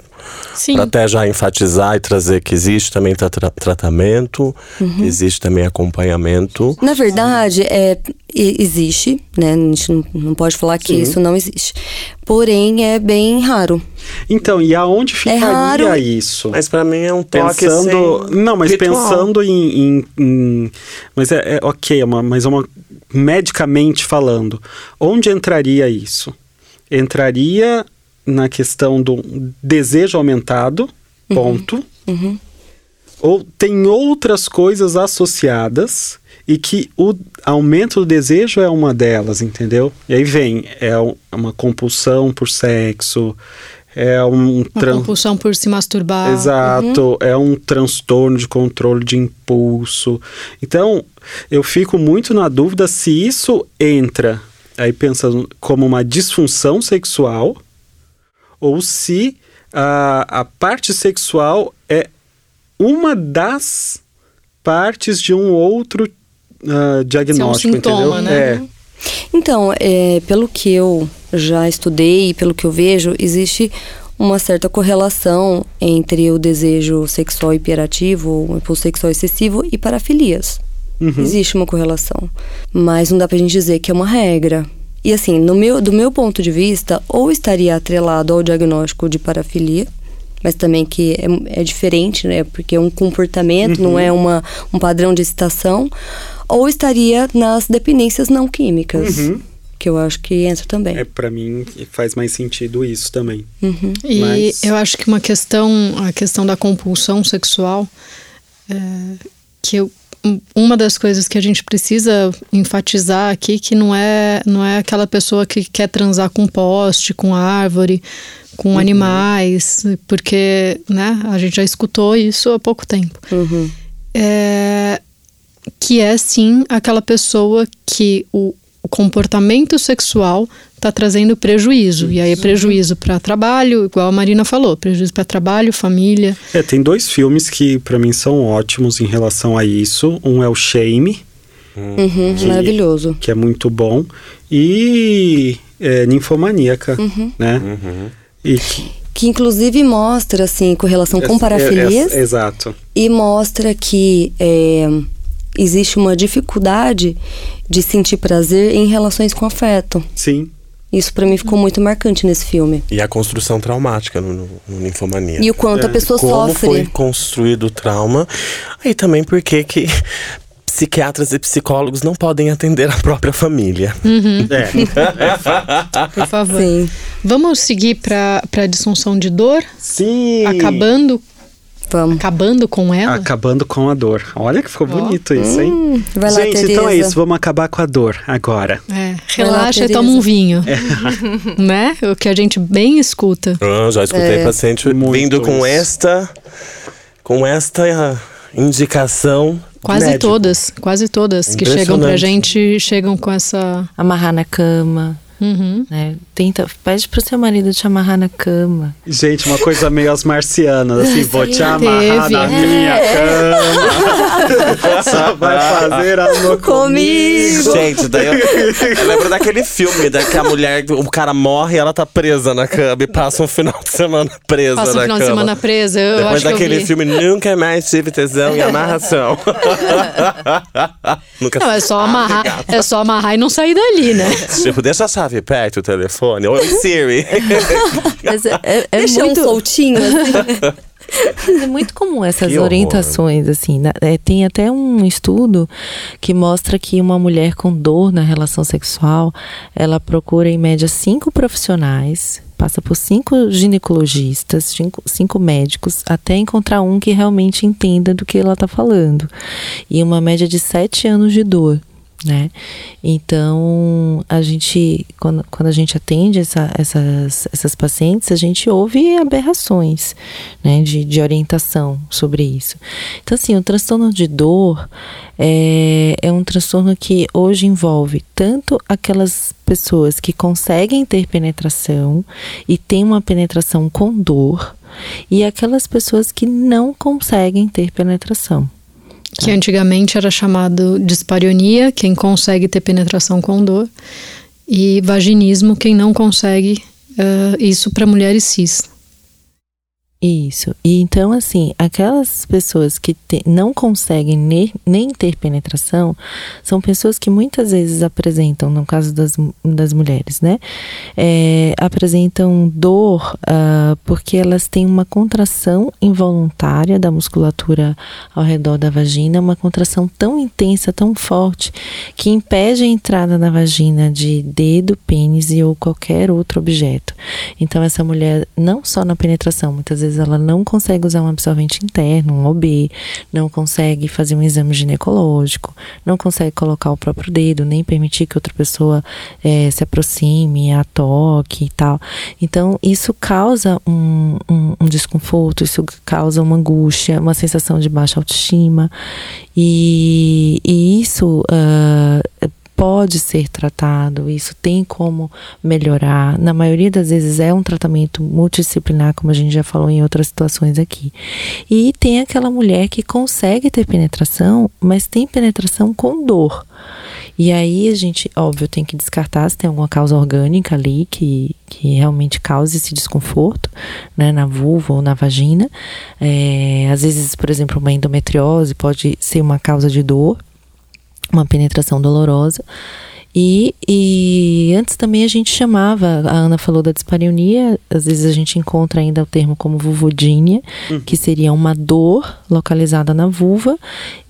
Speaker 4: Sim.
Speaker 1: Para até já enfatizar e trazer que existe também tra- tra- tratamento, existe também acompanhamento.
Speaker 2: Na verdade, é, existe, né? A gente não, não pode falar que isso não existe. Porém, é bem raro.
Speaker 3: Então, e aonde ficaria
Speaker 2: raro.
Speaker 3: isso?
Speaker 1: Mas para mim é um toque
Speaker 3: pensando
Speaker 1: assim,
Speaker 3: não mas
Speaker 1: ritual.
Speaker 3: pensando em, em- em- mas é, é ok é uma, mas é uma medicamente falando onde entraria isso entraria na questão do desejo aumentado ponto ou tem outras coisas associadas e que o aumento do desejo é uma delas, entendeu? E aí vem, é um- uma compulsão por sexo, é um
Speaker 4: Uma
Speaker 3: tran-
Speaker 4: compulsão por se masturbar.
Speaker 3: Exato, é um transtorno de controle de impulso. Então, eu fico muito na dúvida se isso entra, aí pensando como uma disfunção sexual ou se a, a parte sexual é uma das partes de um outro uh, diagnóstico,
Speaker 4: é um sintoma,
Speaker 3: entendeu?
Speaker 4: Né?
Speaker 3: É.
Speaker 2: Então, é, pelo que eu já estudei, pelo que eu vejo, existe uma certa correlação entre o desejo sexual hiperativo, o impulso sexual excessivo e parafilias.
Speaker 3: Uhum.
Speaker 2: Existe uma correlação, mas não dá pra gente dizer que é uma regra. E assim, no meu, do meu ponto de vista, ou estaria atrelado ao diagnóstico de parafilia, mas também que é, é diferente, né? Porque é um comportamento,
Speaker 3: Uhum.
Speaker 2: não é uma, um padrão de excitação, ou estaria nas dependências não químicas,
Speaker 3: Uhum.
Speaker 2: Que eu acho que entra também.
Speaker 3: É, pra mim faz mais sentido isso também.
Speaker 2: Uhum.
Speaker 4: E
Speaker 3: Mas-
Speaker 4: eu acho que uma questão, a questão da compulsão sexual, é, que eu- um- uma das coisas que a gente precisa enfatizar aqui que não é não é aquela pessoa que quer transar com poste, com árvore, com animais, porque né, a gente já escutou isso há pouco tempo.
Speaker 2: Uhum.
Speaker 4: É, que é sim aquela pessoa que o, o comportamento sexual está trazendo prejuízo. E aí é prejuízo para trabalho, igual a Marina falou, prejuízo para trabalho, família.
Speaker 3: É, tem dois filmes que pra mim são ótimos em relação a isso. Um é o Shame,
Speaker 2: Uhum,
Speaker 3: Que-
Speaker 2: Maravilhoso.
Speaker 3: que é muito bom, e é, Ninfomaníaca, né? E que,
Speaker 2: Que inclusive mostra, assim, correlação com parafilias
Speaker 3: é- é- exato.
Speaker 2: e mostra que é, existe uma dificuldade de sentir prazer em relações com afeto.
Speaker 3: Sim.
Speaker 2: Isso pra mim ficou muito marcante nesse filme.
Speaker 1: E a construção traumática no, no, no Ninfomania.
Speaker 2: E o quanto a pessoa
Speaker 1: Como
Speaker 2: sofre.
Speaker 1: foi construído o trauma. E também porque que psiquiatras e psicólogos não podem atender a própria família.
Speaker 3: É.
Speaker 4: Por favor.
Speaker 2: Sim.
Speaker 4: Vamos seguir para a disfunção de dor,
Speaker 3: Sim.
Speaker 4: acabando,
Speaker 2: Vamos.
Speaker 4: acabando com ela.
Speaker 3: Acabando com a dor. Olha que ficou bonito isso, hein?
Speaker 2: Hum, vai lá,
Speaker 3: Gente,
Speaker 2: Tereza.
Speaker 3: então é isso. Vamos acabar com a dor agora.
Speaker 4: É,
Speaker 2: Vai lá,
Speaker 4: relaxa e toma um vinho. né? O que a gente bem escuta.
Speaker 1: Ah, já escutei
Speaker 2: É.
Speaker 1: paciente
Speaker 3: Muito
Speaker 1: vindo com esta com esta indicação.
Speaker 4: Quase
Speaker 1: médico.
Speaker 4: todas, quase todas que chegam pra gente chegam com essa.
Speaker 5: Amarrar na cama,
Speaker 4: Uhum.
Speaker 5: né? Tenta, pede pro seu marido te amarrar na cama.
Speaker 3: Gente, uma coisa meio as marcianas, assim, vou te amarrar
Speaker 4: Teve.
Speaker 3: na minha cama. Só vai fazer amor comigo.
Speaker 1: Gente, daí eu, eu lembro daquele filme da que a mulher, o cara morre e ela tá presa na cama e passa um final de semana presa
Speaker 4: Passa
Speaker 1: na
Speaker 4: final
Speaker 1: cama.
Speaker 4: de semana presa. Eu
Speaker 1: Depois
Speaker 4: acho que eu
Speaker 1: daquele filme, nunca mais tive tesão e amarração. nunca
Speaker 4: Não, é só amarrar, é só amarrar e não sair dali, né?
Speaker 1: Tipo, deixa a chave perto, o telefone. Oi, Siri.
Speaker 5: Mas é, é- é
Speaker 2: Deixa
Speaker 5: muito,
Speaker 2: um soltinho, assim.
Speaker 5: é muito comum essas
Speaker 1: Que horror.
Speaker 5: orientações, assim. na- é, tem até um estudo que mostra que uma mulher com dor na relação sexual, ela procura em média cinco profissionais, passa por cinco ginecologistas, cinco, cinco médicos, até encontrar um que realmente entenda do que ela está falando. E uma média de sete anos de dor. Né? Então, a gente, quando, quando a gente atende essa- essas, essas pacientes, a gente ouve aberrações né, de, de orientação sobre isso. Então, assim, o transtorno de dor é, é um transtorno que hoje envolve tanto aquelas pessoas que conseguem ter penetração e têm uma penetração com dor, e aquelas pessoas que não conseguem ter penetração.
Speaker 4: Que antigamente era chamado dispareunia, quem consegue ter penetração com dor, e vaginismo, quem não consegue, eh, isso para mulheres cis.
Speaker 5: Isso. E então, assim, aquelas pessoas que te- não conseguem ne- nem ter penetração são pessoas que muitas vezes apresentam, no caso das, das mulheres, né? é, apresentam dor ah, porque elas têm uma contração involuntária da musculatura ao redor da vagina, uma contração tão intensa, tão forte, que impede a entrada na vagina de dedo, pênis ou qualquer outro objeto. Então, essa mulher, não só na penetração, muitas vezes ela não consegue usar um absorvente interno, um OB, não consegue fazer um exame ginecológico, não consegue colocar o próprio dedo, nem permitir que outra pessoa eh, se aproxime, a toque e tal. Então, isso causa um, um- um desconforto, isso causa uma angústia, uma sensação de baixa autoestima. E, e isso, ah, pode ser tratado, isso tem como melhorar. Na maioria das vezes é um tratamento multidisciplinar, como a gente já falou em outras situações aqui. E tem aquela mulher que consegue ter penetração, mas tem penetração com dor. E aí a gente, óbvio, tem que descartar se tem alguma causa orgânica ali que, que realmente cause esse desconforto, né, na vulva ou na vagina. É, às vezes, por exemplo, uma endometriose pode ser uma causa de dor, uma penetração dolorosa. E, e antes também a gente chamava, a Ana falou da dispareunia, às vezes a gente encontra ainda o termo como vulvodínia, uhum. que seria uma dor localizada na vulva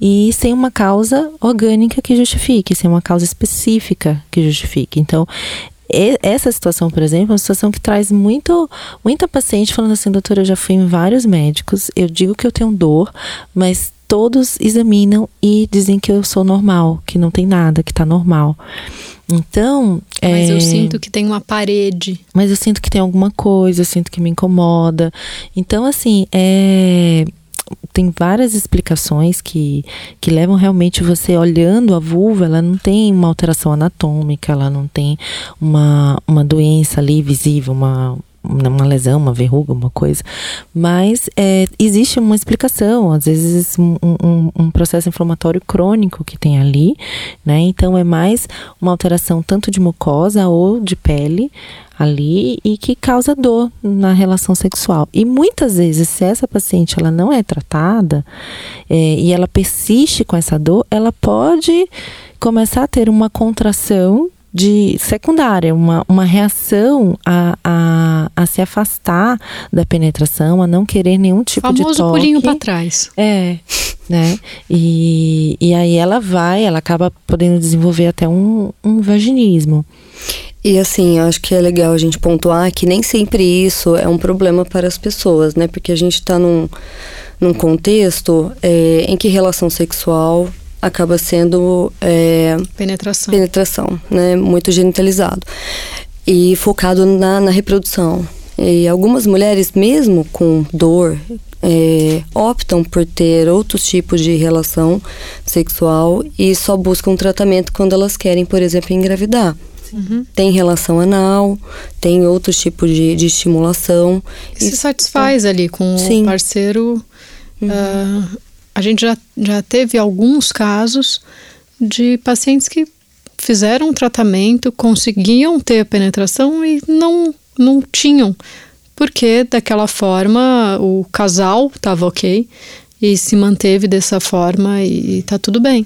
Speaker 5: e sem uma causa orgânica que justifique, sem uma causa específica que justifique. Então, essa situação, por exemplo, é uma situação que traz muito, muita paciente falando assim, doutora, eu já fui em vários médicos, eu digo que eu tenho dor, mas todos examinam e dizem que eu sou normal, que não tem nada, que tá normal. Então.
Speaker 4: Mas é... eu sinto que tem uma parede.
Speaker 5: Mas eu sinto que tem alguma coisa, eu sinto que me incomoda. Então, assim, é tem várias explicações que, que levam realmente você olhando a vulva, ela não tem uma alteração anatômica, ela não tem uma, uma doença ali visível, uma, uma lesão, uma verruga, uma coisa. Mas é, existe uma explicação, às vezes um, um, um, processo inflamatório crônico que tem ali, né? Então é mais uma alteração tanto de mucosa ou de pele ali e que causa dor na relação sexual. E muitas vezes, se essa paciente ela não é tratada é, e ela persiste com essa dor, ela pode começar a ter uma contração de secundária, uma, uma reação a, a, a se afastar da penetração, a não querer nenhum tipo
Speaker 4: Famoso
Speaker 5: de toque.
Speaker 4: Famoso pulinho para trás.
Speaker 5: É, né? E, e aí ela vai, ela acaba podendo desenvolver até um, um vaginismo.
Speaker 2: E assim, eu acho que é legal a gente pontuar que nem sempre isso é um problema para as pessoas, né? Porque a gente está num, num contexto é, em que relação sexual acaba sendo é,
Speaker 4: penetração,
Speaker 2: penetração, né, muito genitalizado e focado na, na reprodução. E algumas mulheres, mesmo com dor, é, optam por ter outros tipos de relação sexual e só buscam tratamento quando elas querem, por exemplo, engravidar. Uhum. Tem relação anal, tem outros tipos de, de estimulação.
Speaker 4: E se satisfaz ali com Sim. o parceiro. Uhum. Uh, a gente já, já teve alguns casos de pacientes que fizeram tratamento, conseguiam ter a penetração e não, não tinham. Porque daquela forma o casal estava ok e se manteve dessa forma e tá tudo bem.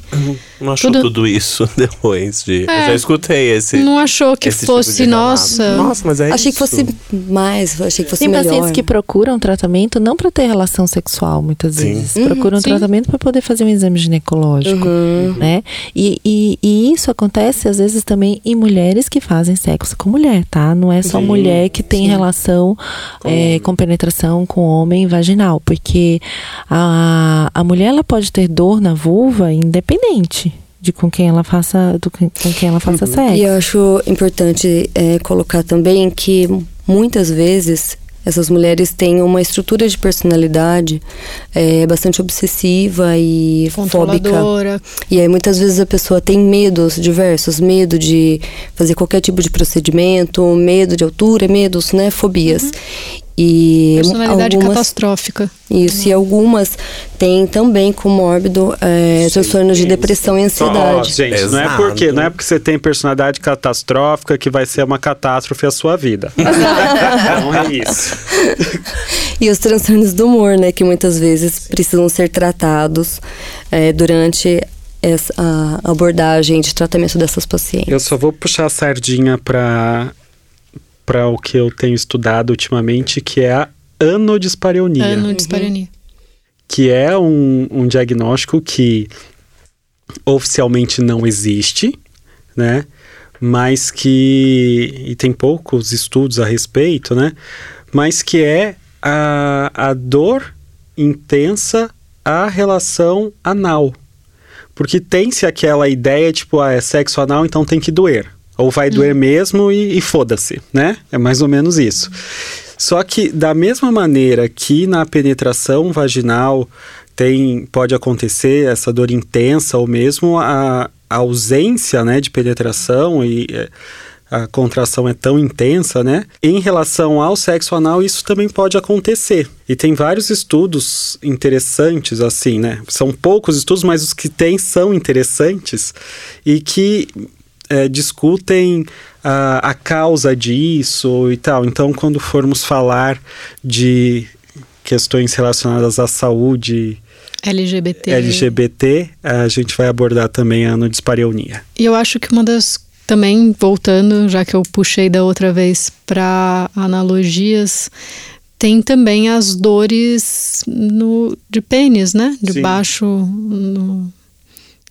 Speaker 1: Não achou tudo, tudo isso depois de. É, eu já escutei esse.
Speaker 4: Não achou que tipo fosse, tipo nossa.
Speaker 1: Nossa, mas é
Speaker 2: Achei
Speaker 1: isso.
Speaker 2: que fosse mais, achei que fosse
Speaker 5: Tem
Speaker 2: melhor.
Speaker 5: pacientes que procuram tratamento não para ter relação sexual, muitas sim. vezes. Uhum, procuram sim. tratamento para poder fazer um exame ginecológico, uhum. né? E, e, e, isso acontece às vezes também em mulheres que fazem sexo com mulher, tá? Não é só sim, mulher que tem relação com, é, com penetração com homem vaginal, porque a, a mulher ela pode ter dor na vulva independente de com quem ela faça, do, com quem ela faça uhum. sexo.
Speaker 2: E eu acho importante é, colocar também que muitas vezes essas mulheres têm uma estrutura de personalidade é, bastante obsessiva e fóbica. E aí muitas vezes a pessoa tem medos diversos, medo de fazer qualquer tipo de procedimento, medo de altura, medos, né, fobias. Uhum.
Speaker 4: E Personalidade algumas, catastrófica.
Speaker 2: Isso, e algumas têm também comórbido é, transtornos de depressão e ansiedade.
Speaker 3: Oh, gente, não é, porque, não é porque você tem personalidade catastrófica que vai ser uma catástrofe a sua vida. não é isso.
Speaker 2: e os transtornos do humor, né, que muitas vezes precisam ser tratados é, durante essa abordagem de tratamento dessas pacientes.
Speaker 3: Eu só vou puxar a sardinha para para o que eu tenho estudado ultimamente, que é a anodispareunia.
Speaker 4: Anodispareunia. Uhum.
Speaker 3: Que é um, um diagnóstico que oficialmente não existe, né? Mas que. E tem poucos estudos a respeito, né? Mas que é a, a dor intensa à relação anal. Porque tem-se aquela ideia, tipo, ah, é sexo anal, então tem que doer. Ou vai hum. doer mesmo e, e foda-se, né? É mais ou menos isso. Só que da mesma maneira que na penetração vaginal tem pode acontecer essa dor intensa ou mesmo a, ausência né, de penetração e é, a contração é tão intensa, né? Em relação ao sexo anal, isso também pode acontecer. E tem vários estudos interessantes, assim, né? São poucos estudos, mas os que tem são interessantes e que é, discutem a, a causa disso e tal. Então, quando formos falar de questões relacionadas à saúde
Speaker 4: LGBT.
Speaker 3: LGBT, a gente vai abordar também a nudispareunia.
Speaker 4: E eu acho que uma das também voltando, já que eu puxei da outra vez para analogias, tem também as dores no, de pênis, né? De Sim. baixo, no,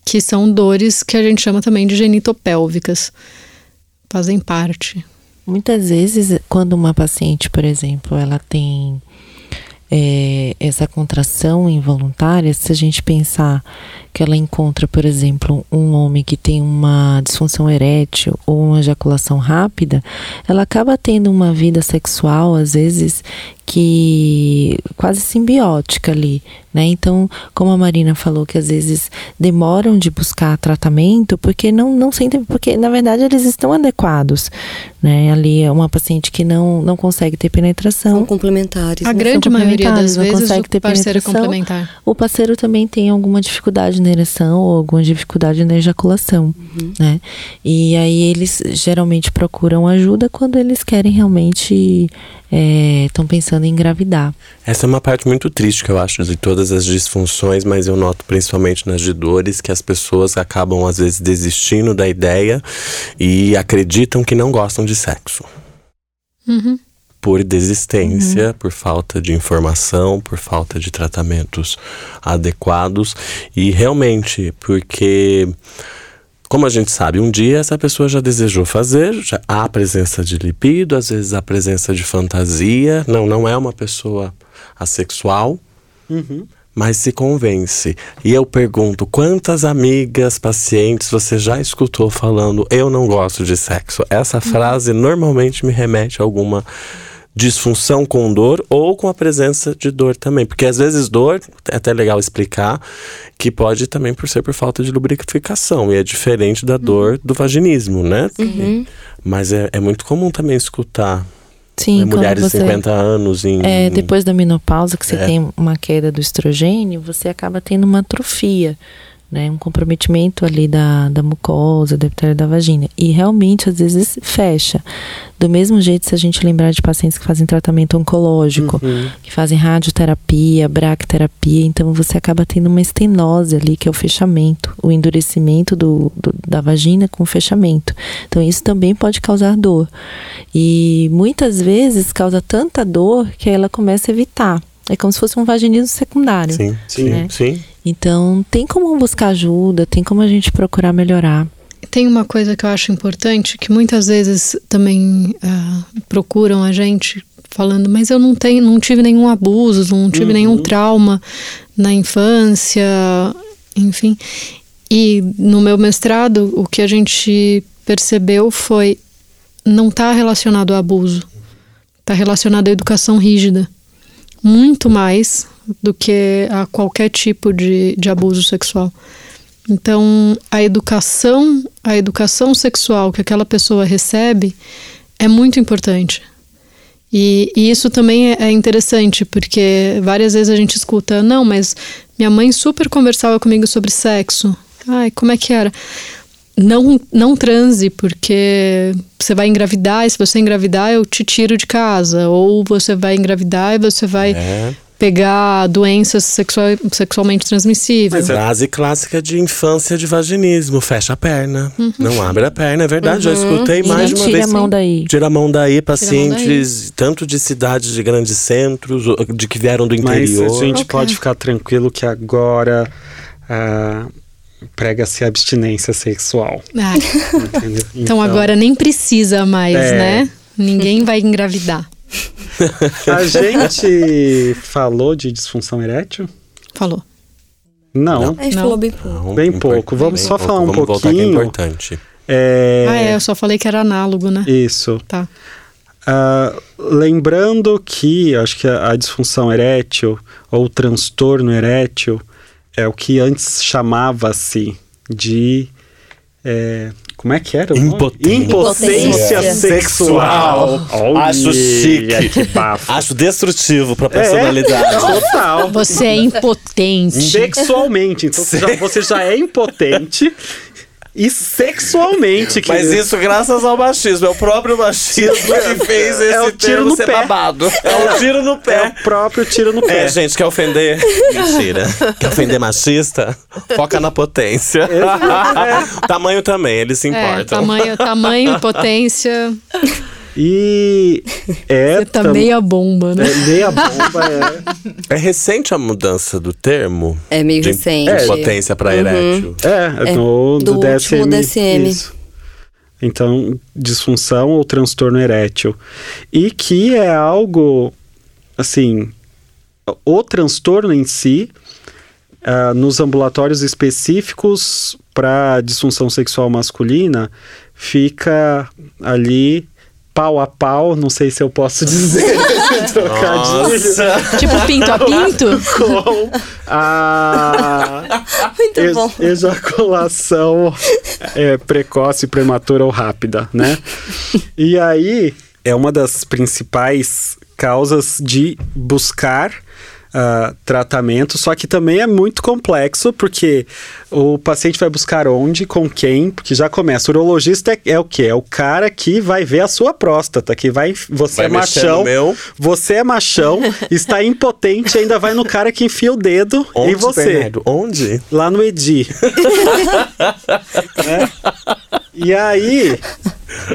Speaker 4: que são dores que a gente chama também de genitopélvicas. Fazem parte.
Speaker 5: Muitas vezes, quando uma paciente, por exemplo, ela tem é, essa contração involuntária, se a gente pensar que ela encontra, por exemplo, um homem que tem uma disfunção erétil ou uma ejaculação rápida, ela acaba tendo uma vida sexual, às vezes, que quase simbiótica ali, né? Então, como a Marina falou que às vezes demoram de buscar tratamento porque não não sentem porque na verdade eles estão adequados, né? Ali é uma paciente que não não consegue ter penetração.
Speaker 2: São complementares.
Speaker 4: A
Speaker 2: né?
Speaker 4: grande maioria das vezes consegue o ter parceiro é penetração. complementar.
Speaker 5: O parceiro também tem alguma dificuldade na ereção ou alguma dificuldade na ejaculação, uhum. né? E aí eles geralmente procuram ajuda quando eles querem realmente estão é, pensando em engravidar.
Speaker 1: Essa é uma parte muito triste que eu acho de todas as disfunções, mas eu noto principalmente nas de dores que as pessoas acabam às vezes desistindo da ideia e acreditam que não gostam de sexo.
Speaker 4: Uhum.
Speaker 1: Por desistência, uhum. por falta de informação, por falta de tratamentos adequados e realmente porque como a gente sabe, um dia essa pessoa já desejou fazer, já há a presença de libido, às vezes há a presença de fantasia. Não, não é uma pessoa assexual, uhum. mas se convence. E eu pergunto: quantas amigas, pacientes você já escutou falando eu não gosto de sexo? Essa uhum. frase normalmente me remete a alguma disfunção com dor ou com a presença de dor também. Porque às vezes dor, é até legal explicar, que pode também por ser por falta de lubrificação. E é diferente da dor uhum. do vaginismo, né? Uhum. Mas é, é muito comum também escutar
Speaker 5: Sim,
Speaker 1: né, mulheres você, de 50 anos em,
Speaker 5: é, depois da menopausa que você é. tem uma queda do estrogênio, você acaba tendo uma atrofia né, um comprometimento ali da, da mucosa, da epitélio da vagina. E realmente, às vezes, fecha. Do mesmo jeito, se a gente lembrar de pacientes que fazem tratamento oncológico, uhum. que fazem radioterapia, bracterapia, então você acaba tendo uma estenose ali, que é o fechamento, o endurecimento do, do, da vagina com o fechamento. Então, isso também pode causar dor. E muitas vezes causa tanta dor que ela começa a evitar. É como se fosse um vaginismo secundário.
Speaker 1: Sim, sim, né? sim.
Speaker 5: Então, tem como buscar ajuda, tem como a gente procurar melhorar.
Speaker 4: Tem uma coisa que eu acho importante, que muitas vezes também uh, procuram a gente falando, mas eu não tenho, não tive nenhum abuso, não tive uhum. nenhum trauma na infância, enfim. E no meu mestrado, o que a gente percebeu foi não está relacionado ao abuso, está relacionado à educação rígida. Muito mais do que a qualquer tipo de, de abuso sexual. Então, a educação, a educação sexual que aquela pessoa recebe é muito importante. E, e isso também é, é interessante, porque várias vezes a gente escuta, não, mas minha mãe super conversava comigo sobre sexo. Ai, como é que era? Não, não transe, porque você vai engravidar, e se você engravidar, eu te tiro de casa. Ou você vai engravidar e você vai é pegar doenças sexual, sexualmente transmissíveis.
Speaker 1: Mas frase clássica de infância de vaginismo, fecha a perna, uhum. não abre a perna, é verdade, uhum. já escutei mais de uma
Speaker 5: tira
Speaker 1: vez.
Speaker 5: Tira a mão daí.
Speaker 1: Tira a mão daí, pacientes mão daí. tanto de cidades de grandes centros, de que vieram do interior.
Speaker 3: Mas a gente okay. pode ficar tranquilo que agora... Uh, prega-se abstinência sexual.
Speaker 4: Ah. Então, então, agora nem precisa mais, é... né? Ninguém vai engravidar.
Speaker 3: A gente falou de disfunção erétil?
Speaker 4: Falou.
Speaker 3: Não.
Speaker 2: A gente
Speaker 3: não.
Speaker 2: falou bem pouco.
Speaker 3: Não, bem pouco. Vamos bem só pouco. falar um
Speaker 1: Vamos
Speaker 3: pouquinho.
Speaker 1: Voltar é importante.
Speaker 3: É...
Speaker 4: Ah, é, eu só falei que era análogo, né?
Speaker 3: Isso.
Speaker 4: Tá.
Speaker 3: Uh, lembrando que acho que a, a disfunção erétil ou transtorno erétil é o que antes chamava-se de É, como é que era?
Speaker 1: Impotência.
Speaker 3: Impotência sexual. Olha,
Speaker 1: Acho chique.
Speaker 3: Que bafo.
Speaker 1: Acho destrutivo pra personalidade.
Speaker 3: É, total.
Speaker 4: Você é impotente.
Speaker 3: Sexualmente. Então você já, você já é impotente e sexualmente.
Speaker 1: Mas
Speaker 3: querido.
Speaker 1: isso graças ao machismo. É o próprio machismo que fez esse
Speaker 3: É o tiro no
Speaker 1: ser
Speaker 3: pé.
Speaker 1: babado. É o tiro no
Speaker 3: É
Speaker 1: pé.
Speaker 3: o próprio tiro no pé.
Speaker 1: É, gente, quer ofender? Mentira. Quer ofender machista? Foca na potência. Tamanho também, eles se
Speaker 4: É,
Speaker 1: importam.
Speaker 4: tamanho, tamanho, potência.
Speaker 3: E é
Speaker 4: Você tá
Speaker 3: tam-
Speaker 4: meia bomba, né?
Speaker 3: é, meia bomba é.
Speaker 1: É recente a mudança do termo?
Speaker 2: É meio
Speaker 1: de,
Speaker 2: recente.
Speaker 1: De potência pra erétil.
Speaker 3: É,
Speaker 2: É,
Speaker 3: no,
Speaker 2: do
Speaker 3: do,
Speaker 2: último
Speaker 3: DSM.
Speaker 2: DSM.
Speaker 3: Isso. Então, disfunção ou transtorno erétil. E que é algo, assim, o transtorno em si, ah, nos ambulatórios específicos para disfunção sexual masculina, fica ali pau a pau, não sei se eu posso dizer esse trocadilho.
Speaker 4: Tipo pinto a pinto?
Speaker 3: com a
Speaker 2: Muito
Speaker 3: ex-
Speaker 2: bom.
Speaker 3: ejaculação é, precoce, prematura ou rápida, né? E aí é uma das principais causas de buscar ah, tratamento, só que também é muito complexo, porque o paciente vai buscar onde, com quem, porque já começa. O urologista é, é o quê? É o cara que vai ver a sua próstata, que vai. Você
Speaker 1: Vai
Speaker 3: é machão.
Speaker 1: meu.
Speaker 3: Você é machão, está impotente, ainda vai no cara que enfia o dedo
Speaker 1: Onde,
Speaker 3: em você.
Speaker 1: Bernardo? Onde?
Speaker 3: Lá no Edi. Né? E aí,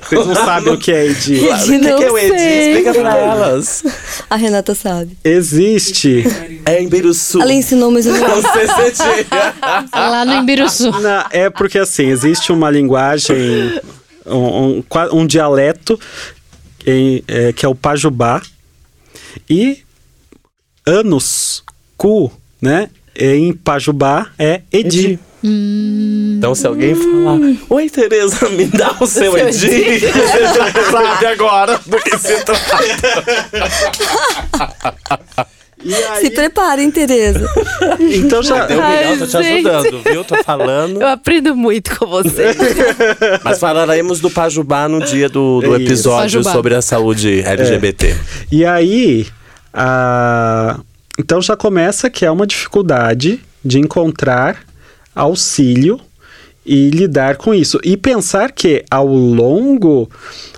Speaker 3: vocês não sabem o que é Edi.
Speaker 1: O que, que é o Edi?
Speaker 2: sei.
Speaker 1: Explica pra elas.
Speaker 2: A Renata sabe.
Speaker 3: Existe.
Speaker 1: É em Biruçu.
Speaker 2: Ela ensinou, mas eu não
Speaker 1: sei se é.
Speaker 4: Lá no Imbiruçu.
Speaker 3: Na- é porque assim, existe uma linguagem, um, um, um dialeto em- é, que é o Pajubá. E anos, cu, né? Em Pajubá é Edi.
Speaker 1: Então, se alguém falar, oi, Tereza, me dá o seu Edi, você já sabe agora do que se trata.
Speaker 3: E aí,
Speaker 2: Se preparem, Tereza.
Speaker 3: então já.
Speaker 1: Deu
Speaker 5: Ai,
Speaker 1: milhão, tô te ajudando, viu? Tô falando.
Speaker 5: Eu aprendo muito com você.
Speaker 1: Mas falaremos do Pajubá no dia do, do
Speaker 3: Isso.
Speaker 1: episódio
Speaker 4: Pajubá.
Speaker 1: sobre a saúde LGBT.
Speaker 3: E aí, a... então já começa que é uma dificuldade de encontrar auxílio e lidar com isso. E pensar que ao longo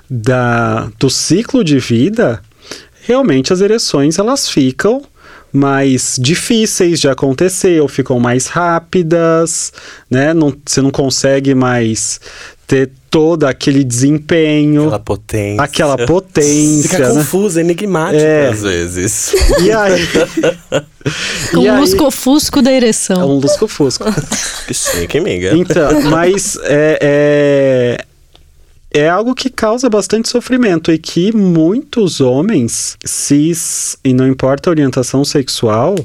Speaker 3: da, do ciclo de vida, realmente as ereções elas ficam mais difíceis de acontecer ou ficam mais rápidas, né? Não, você não consegue mais ter todo aquele desempenho,
Speaker 1: Aquela potência.
Speaker 3: aquela potência,
Speaker 1: Fica
Speaker 3: né?
Speaker 1: confusa, enigmática
Speaker 3: É.
Speaker 1: às vezes.
Speaker 3: E aí.
Speaker 4: Com
Speaker 3: e
Speaker 4: o
Speaker 3: aí-
Speaker 4: lusco-fusco da
Speaker 3: É
Speaker 4: ereção.
Speaker 3: um lusco-fusco.
Speaker 1: Que chique, amiga.
Speaker 3: Então, mas é, é, é algo que causa bastante sofrimento e que muitos homens cis, e não importa a orientação sexual,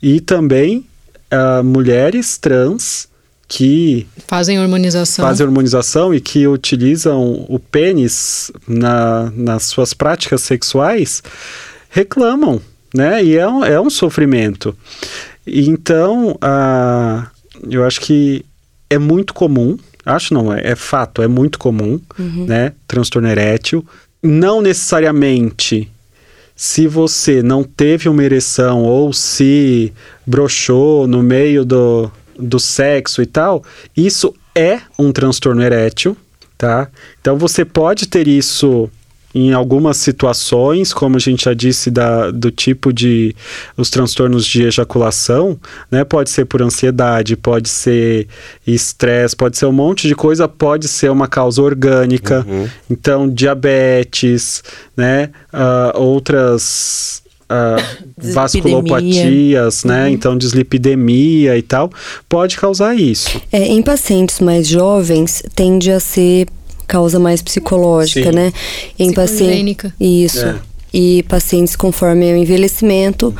Speaker 3: e também ah, mulheres trans que
Speaker 4: Fazem hormonização.
Speaker 3: fazem hormonização e que utilizam o pênis na, nas suas práticas sexuais reclamam, né? E é um, é um sofrimento. Então, ah, eu acho que é muito comum, acho não, é, é fato, é muito comum, né? Transtorno erétil. Não necessariamente se você não teve uma ereção ou se broxou no meio do, do sexo e tal, isso é um transtorno erétil, tá? Então você pode ter isso em algumas situações, como a gente já disse, da, do tipo de os transtornos de ejaculação, né? Pode ser por ansiedade, pode ser estresse, pode ser um monte de coisa, pode ser uma causa orgânica. Então, diabetes, né? Ah, outras
Speaker 5: Dislipidemia.
Speaker 3: vasculopatias, né? Então, dislipidemia e tal, pode causar isso.
Speaker 2: É, em pacientes mais jovens, tende a ser causa mais psicológica,
Speaker 3: Sim.
Speaker 2: né? Em pacientes. Isso.
Speaker 3: É.
Speaker 2: E pacientes conforme o envelhecimento,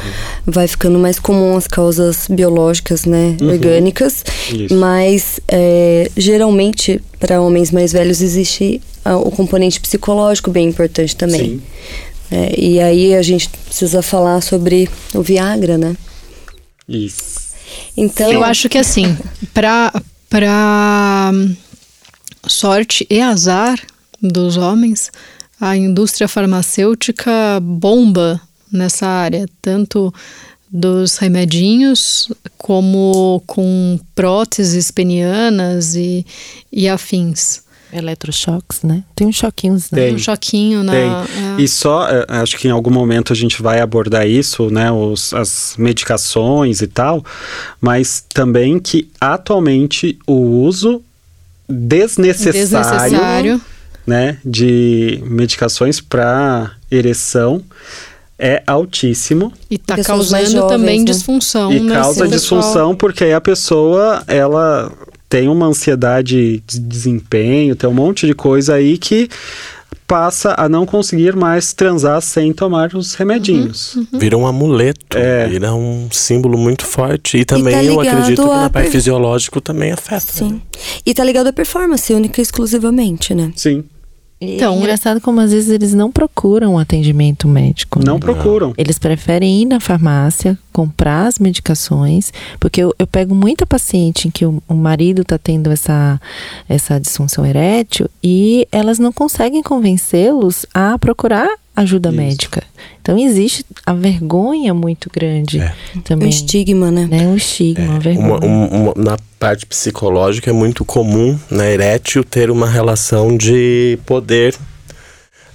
Speaker 2: vai ficando mais comum as causas biológicas, né? Orgânicas.
Speaker 3: Isso.
Speaker 2: Mas é, geralmente, para homens mais velhos, existe ah, o componente psicológico bem importante também.
Speaker 3: Sim.
Speaker 2: É, e aí a gente precisa falar sobre o Viagra, né?
Speaker 3: Isso.
Speaker 2: Então,
Speaker 4: Eu acho que assim, pra, pra sorte e azar dos homens, a indústria farmacêutica bomba nessa área, tanto dos remedinhos como com próteses penianas e, e afins.
Speaker 5: Eletrochoques, né? Tem uns choquinhos, né?
Speaker 3: Tem.
Speaker 4: Um choquinho na.
Speaker 3: Tem.
Speaker 4: é.
Speaker 3: E só, eh, acho que em algum momento a gente vai abordar isso, né? Os, as medicações e tal, mas também que atualmente o uso desnecessário,
Speaker 4: desnecessário.
Speaker 3: né, de medicações para ereção é altíssimo
Speaker 4: E tá
Speaker 2: mais
Speaker 4: causando
Speaker 2: jovens,
Speaker 4: também
Speaker 2: né?
Speaker 4: disfunção.
Speaker 3: e
Speaker 4: nesse
Speaker 3: causa
Speaker 4: pessoal.
Speaker 3: disfunção porque aí a pessoa ela tem uma ansiedade de desempenho, tem um monte de coisa aí que passa a não conseguir mais transar sem tomar os remedinhos.
Speaker 1: Vira um amuleto,
Speaker 3: É.
Speaker 1: vira um símbolo muito forte. E também
Speaker 2: tá
Speaker 1: eu acredito que na parte
Speaker 2: per-
Speaker 1: fisiológico também afeta.
Speaker 2: Sim.
Speaker 1: né?
Speaker 2: E tá ligado à performance, única e exclusivamente, né?
Speaker 3: Sim,
Speaker 5: Então,
Speaker 4: Então,
Speaker 5: engraçado como às vezes eles não procuram atendimento médico.
Speaker 3: não
Speaker 5: né?
Speaker 3: procuram.
Speaker 5: Eles preferem ir na farmácia, comprar as medicações, porque eu, eu pego muita paciente em que o, o marido está tendo essa, essa disfunção erétil e elas não conseguem convencê-los a procurar ajuda
Speaker 3: Isso.
Speaker 5: médica. Então existe a vergonha muito grande
Speaker 1: É.
Speaker 2: Um
Speaker 5: também.
Speaker 2: estigma, né?
Speaker 5: Né? Um estigma, uma vergonha.
Speaker 1: Uma- um- uma- na parte psicológica é muito comum na erétil ter uma relação de poder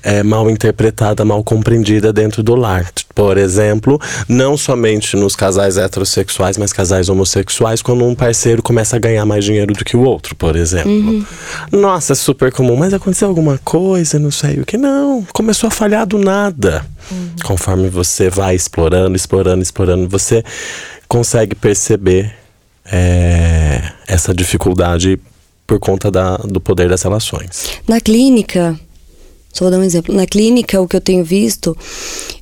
Speaker 1: é, mal interpretada, mal compreendida dentro do lar. Por exemplo, não somente nos casais heterossexuais, mas casais homossexuais, quando um parceiro começa a ganhar mais dinheiro do que o outro, por exemplo. Nossa, é super comum, mas aconteceu alguma coisa, não sei o que. Não, começou a falhar do nada. Conforme você vai explorando, explorando, explorando, você consegue perceber é, essa dificuldade por conta da, do poder das relações.
Speaker 2: Na clínica, só vou dar um exemplo. Na clínica, o que eu tenho visto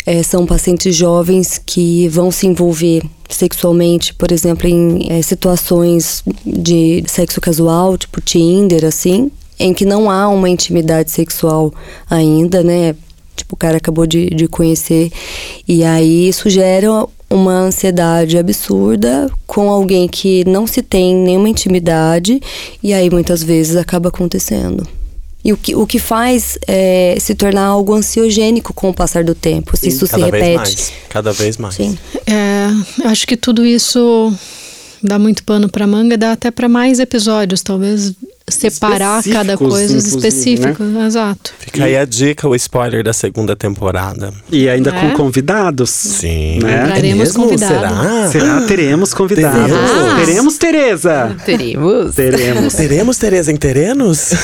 Speaker 2: eh, são pacientes jovens que vão se envolver sexualmente, por exemplo, em eh, situações de sexo casual, tipo Tinder, assim, em que não há uma intimidade sexual ainda, né? Tipo, o cara acabou de, de conhecer. E aí isso gera uma ansiedade absurda com alguém que não se tem nenhuma intimidade e aí muitas vezes acaba acontecendo. E o que, o que faz é se tornar algo ansiogênico com o passar do tempo, se isso se
Speaker 1: cada vez
Speaker 2: repete.
Speaker 1: mais. Cada vez mais.
Speaker 2: Sim.
Speaker 4: É, eu acho que tudo isso dá muito pano para manga, dá até para mais episódios, talvez separar cada coisa
Speaker 3: inclusive,
Speaker 4: específico, exato.
Speaker 1: Fica aí a dica, o spoiler da segunda temporada.
Speaker 3: E ainda
Speaker 4: É?
Speaker 3: com convidados.
Speaker 1: Sim.
Speaker 3: Né?
Speaker 4: Traremos
Speaker 1: mesmo?
Speaker 4: convidado.
Speaker 1: Será?
Speaker 3: Será? Teremos convidados.
Speaker 1: Teremos.
Speaker 4: Ah.
Speaker 3: Teremos, Tereza.
Speaker 5: Teremos.
Speaker 3: Teremos.
Speaker 1: Teremos Tereza em Terenos?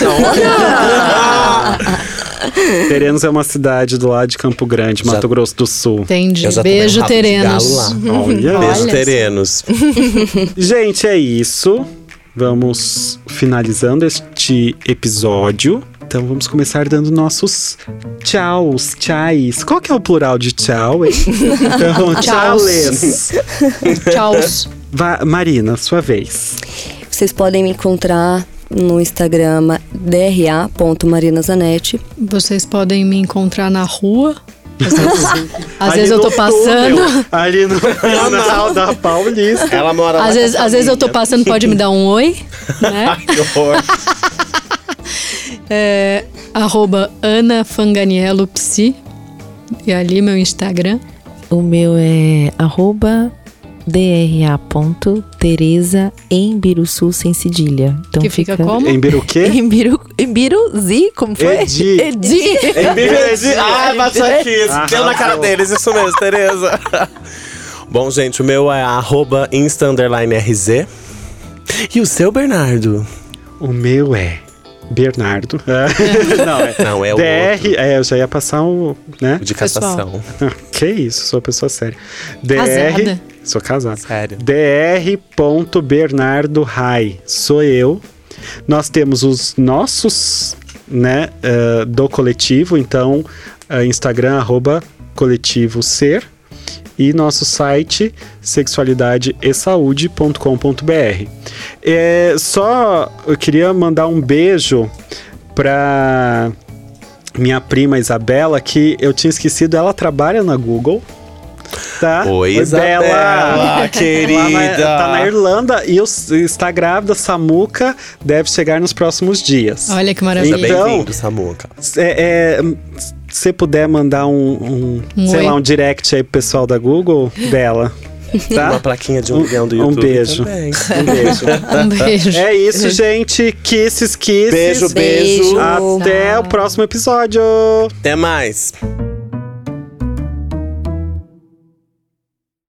Speaker 3: Terenos é uma cidade do lado de Campo Grande,
Speaker 1: Já-
Speaker 3: Mato Grosso do Sul.
Speaker 4: Entendi.
Speaker 1: Já um
Speaker 4: Beijo, Terenos.
Speaker 3: Olha.
Speaker 1: Beijo,
Speaker 4: Olha.
Speaker 1: Terenos.
Speaker 3: Gente, é isso. Vamos finalizando este episódio. Então vamos começar dando nossos tchauz, tchais. Qual que é o plural de tchau, hein? Então,
Speaker 4: Tchauz.
Speaker 3: tchaules.
Speaker 4: Tchau.
Speaker 3: Va- Marina, sua vez.
Speaker 2: Vocês podem me encontrar no Instagram dra.marinazanetti.
Speaker 4: Vocês podem me encontrar na rua. Às vezes, às vezes eu tô passando.
Speaker 3: túnel, ali no canal da Paulista.
Speaker 1: Ela mora lá
Speaker 4: Às
Speaker 1: a
Speaker 4: vezes, às vezes eu tô passando, pode me dar um oi, né?
Speaker 1: Que horror.
Speaker 4: É, arroba Ana Fanganiello Psi. E ali meu Instagram.
Speaker 5: O meu é arroba dra.tereza em Biruçu sem cedilha. Então
Speaker 4: que fica, como?
Speaker 3: Em Biruquê?
Speaker 5: Em Biru, em Biruzi, como foi?
Speaker 3: Edi.
Speaker 5: Edi.
Speaker 1: Ah, bate aqui. Deu na cara deles, isso mesmo, Tereza. Bom, gente, o meu é arroba insta underline RZ. E o seu, Bernardo?
Speaker 3: O meu é Bernardo. Não, é
Speaker 1: Não, é o
Speaker 3: DR. É, eu já ia passar um. Né?
Speaker 1: De cassação.
Speaker 3: Que isso, sou uma pessoa séria. DR.
Speaker 4: Casada?
Speaker 3: Sou casado.
Speaker 1: Sério.
Speaker 3: dr.bernardo.rai. Sou eu. Nós temos os nossos, né, eh, do coletivo, então, eh, Instagram, arroba coletivo ser, e nosso site, sexualidadeesaude.com.br. É, só eu queria mandar um beijo pra minha prima Isabela, que eu tinha esquecido, ela trabalha na Google Tá?
Speaker 1: Oi, Isabela, querida.
Speaker 3: Lá na- tá na Irlanda e os- está grávida, Samuca, deve chegar nos próximos dias.
Speaker 4: Olha que maravilha.
Speaker 1: Seja
Speaker 3: Então-
Speaker 1: bem-vindo, Samuca.
Speaker 3: É, é, se você puder mandar um, um,
Speaker 4: Um
Speaker 3: sei
Speaker 4: oi.
Speaker 3: lá, um direct aí pro pessoal da Google dela, tá?
Speaker 1: Uma plaquinha de um milhão do
Speaker 3: Um
Speaker 1: YouTube
Speaker 3: beijo.
Speaker 1: também.
Speaker 3: Um beijo.
Speaker 4: Um beijo.
Speaker 3: É isso, gente. Kisses, kisses.
Speaker 1: Beijo, beijo.
Speaker 2: Beijo.
Speaker 3: Até o próximo episódio.
Speaker 1: Até mais.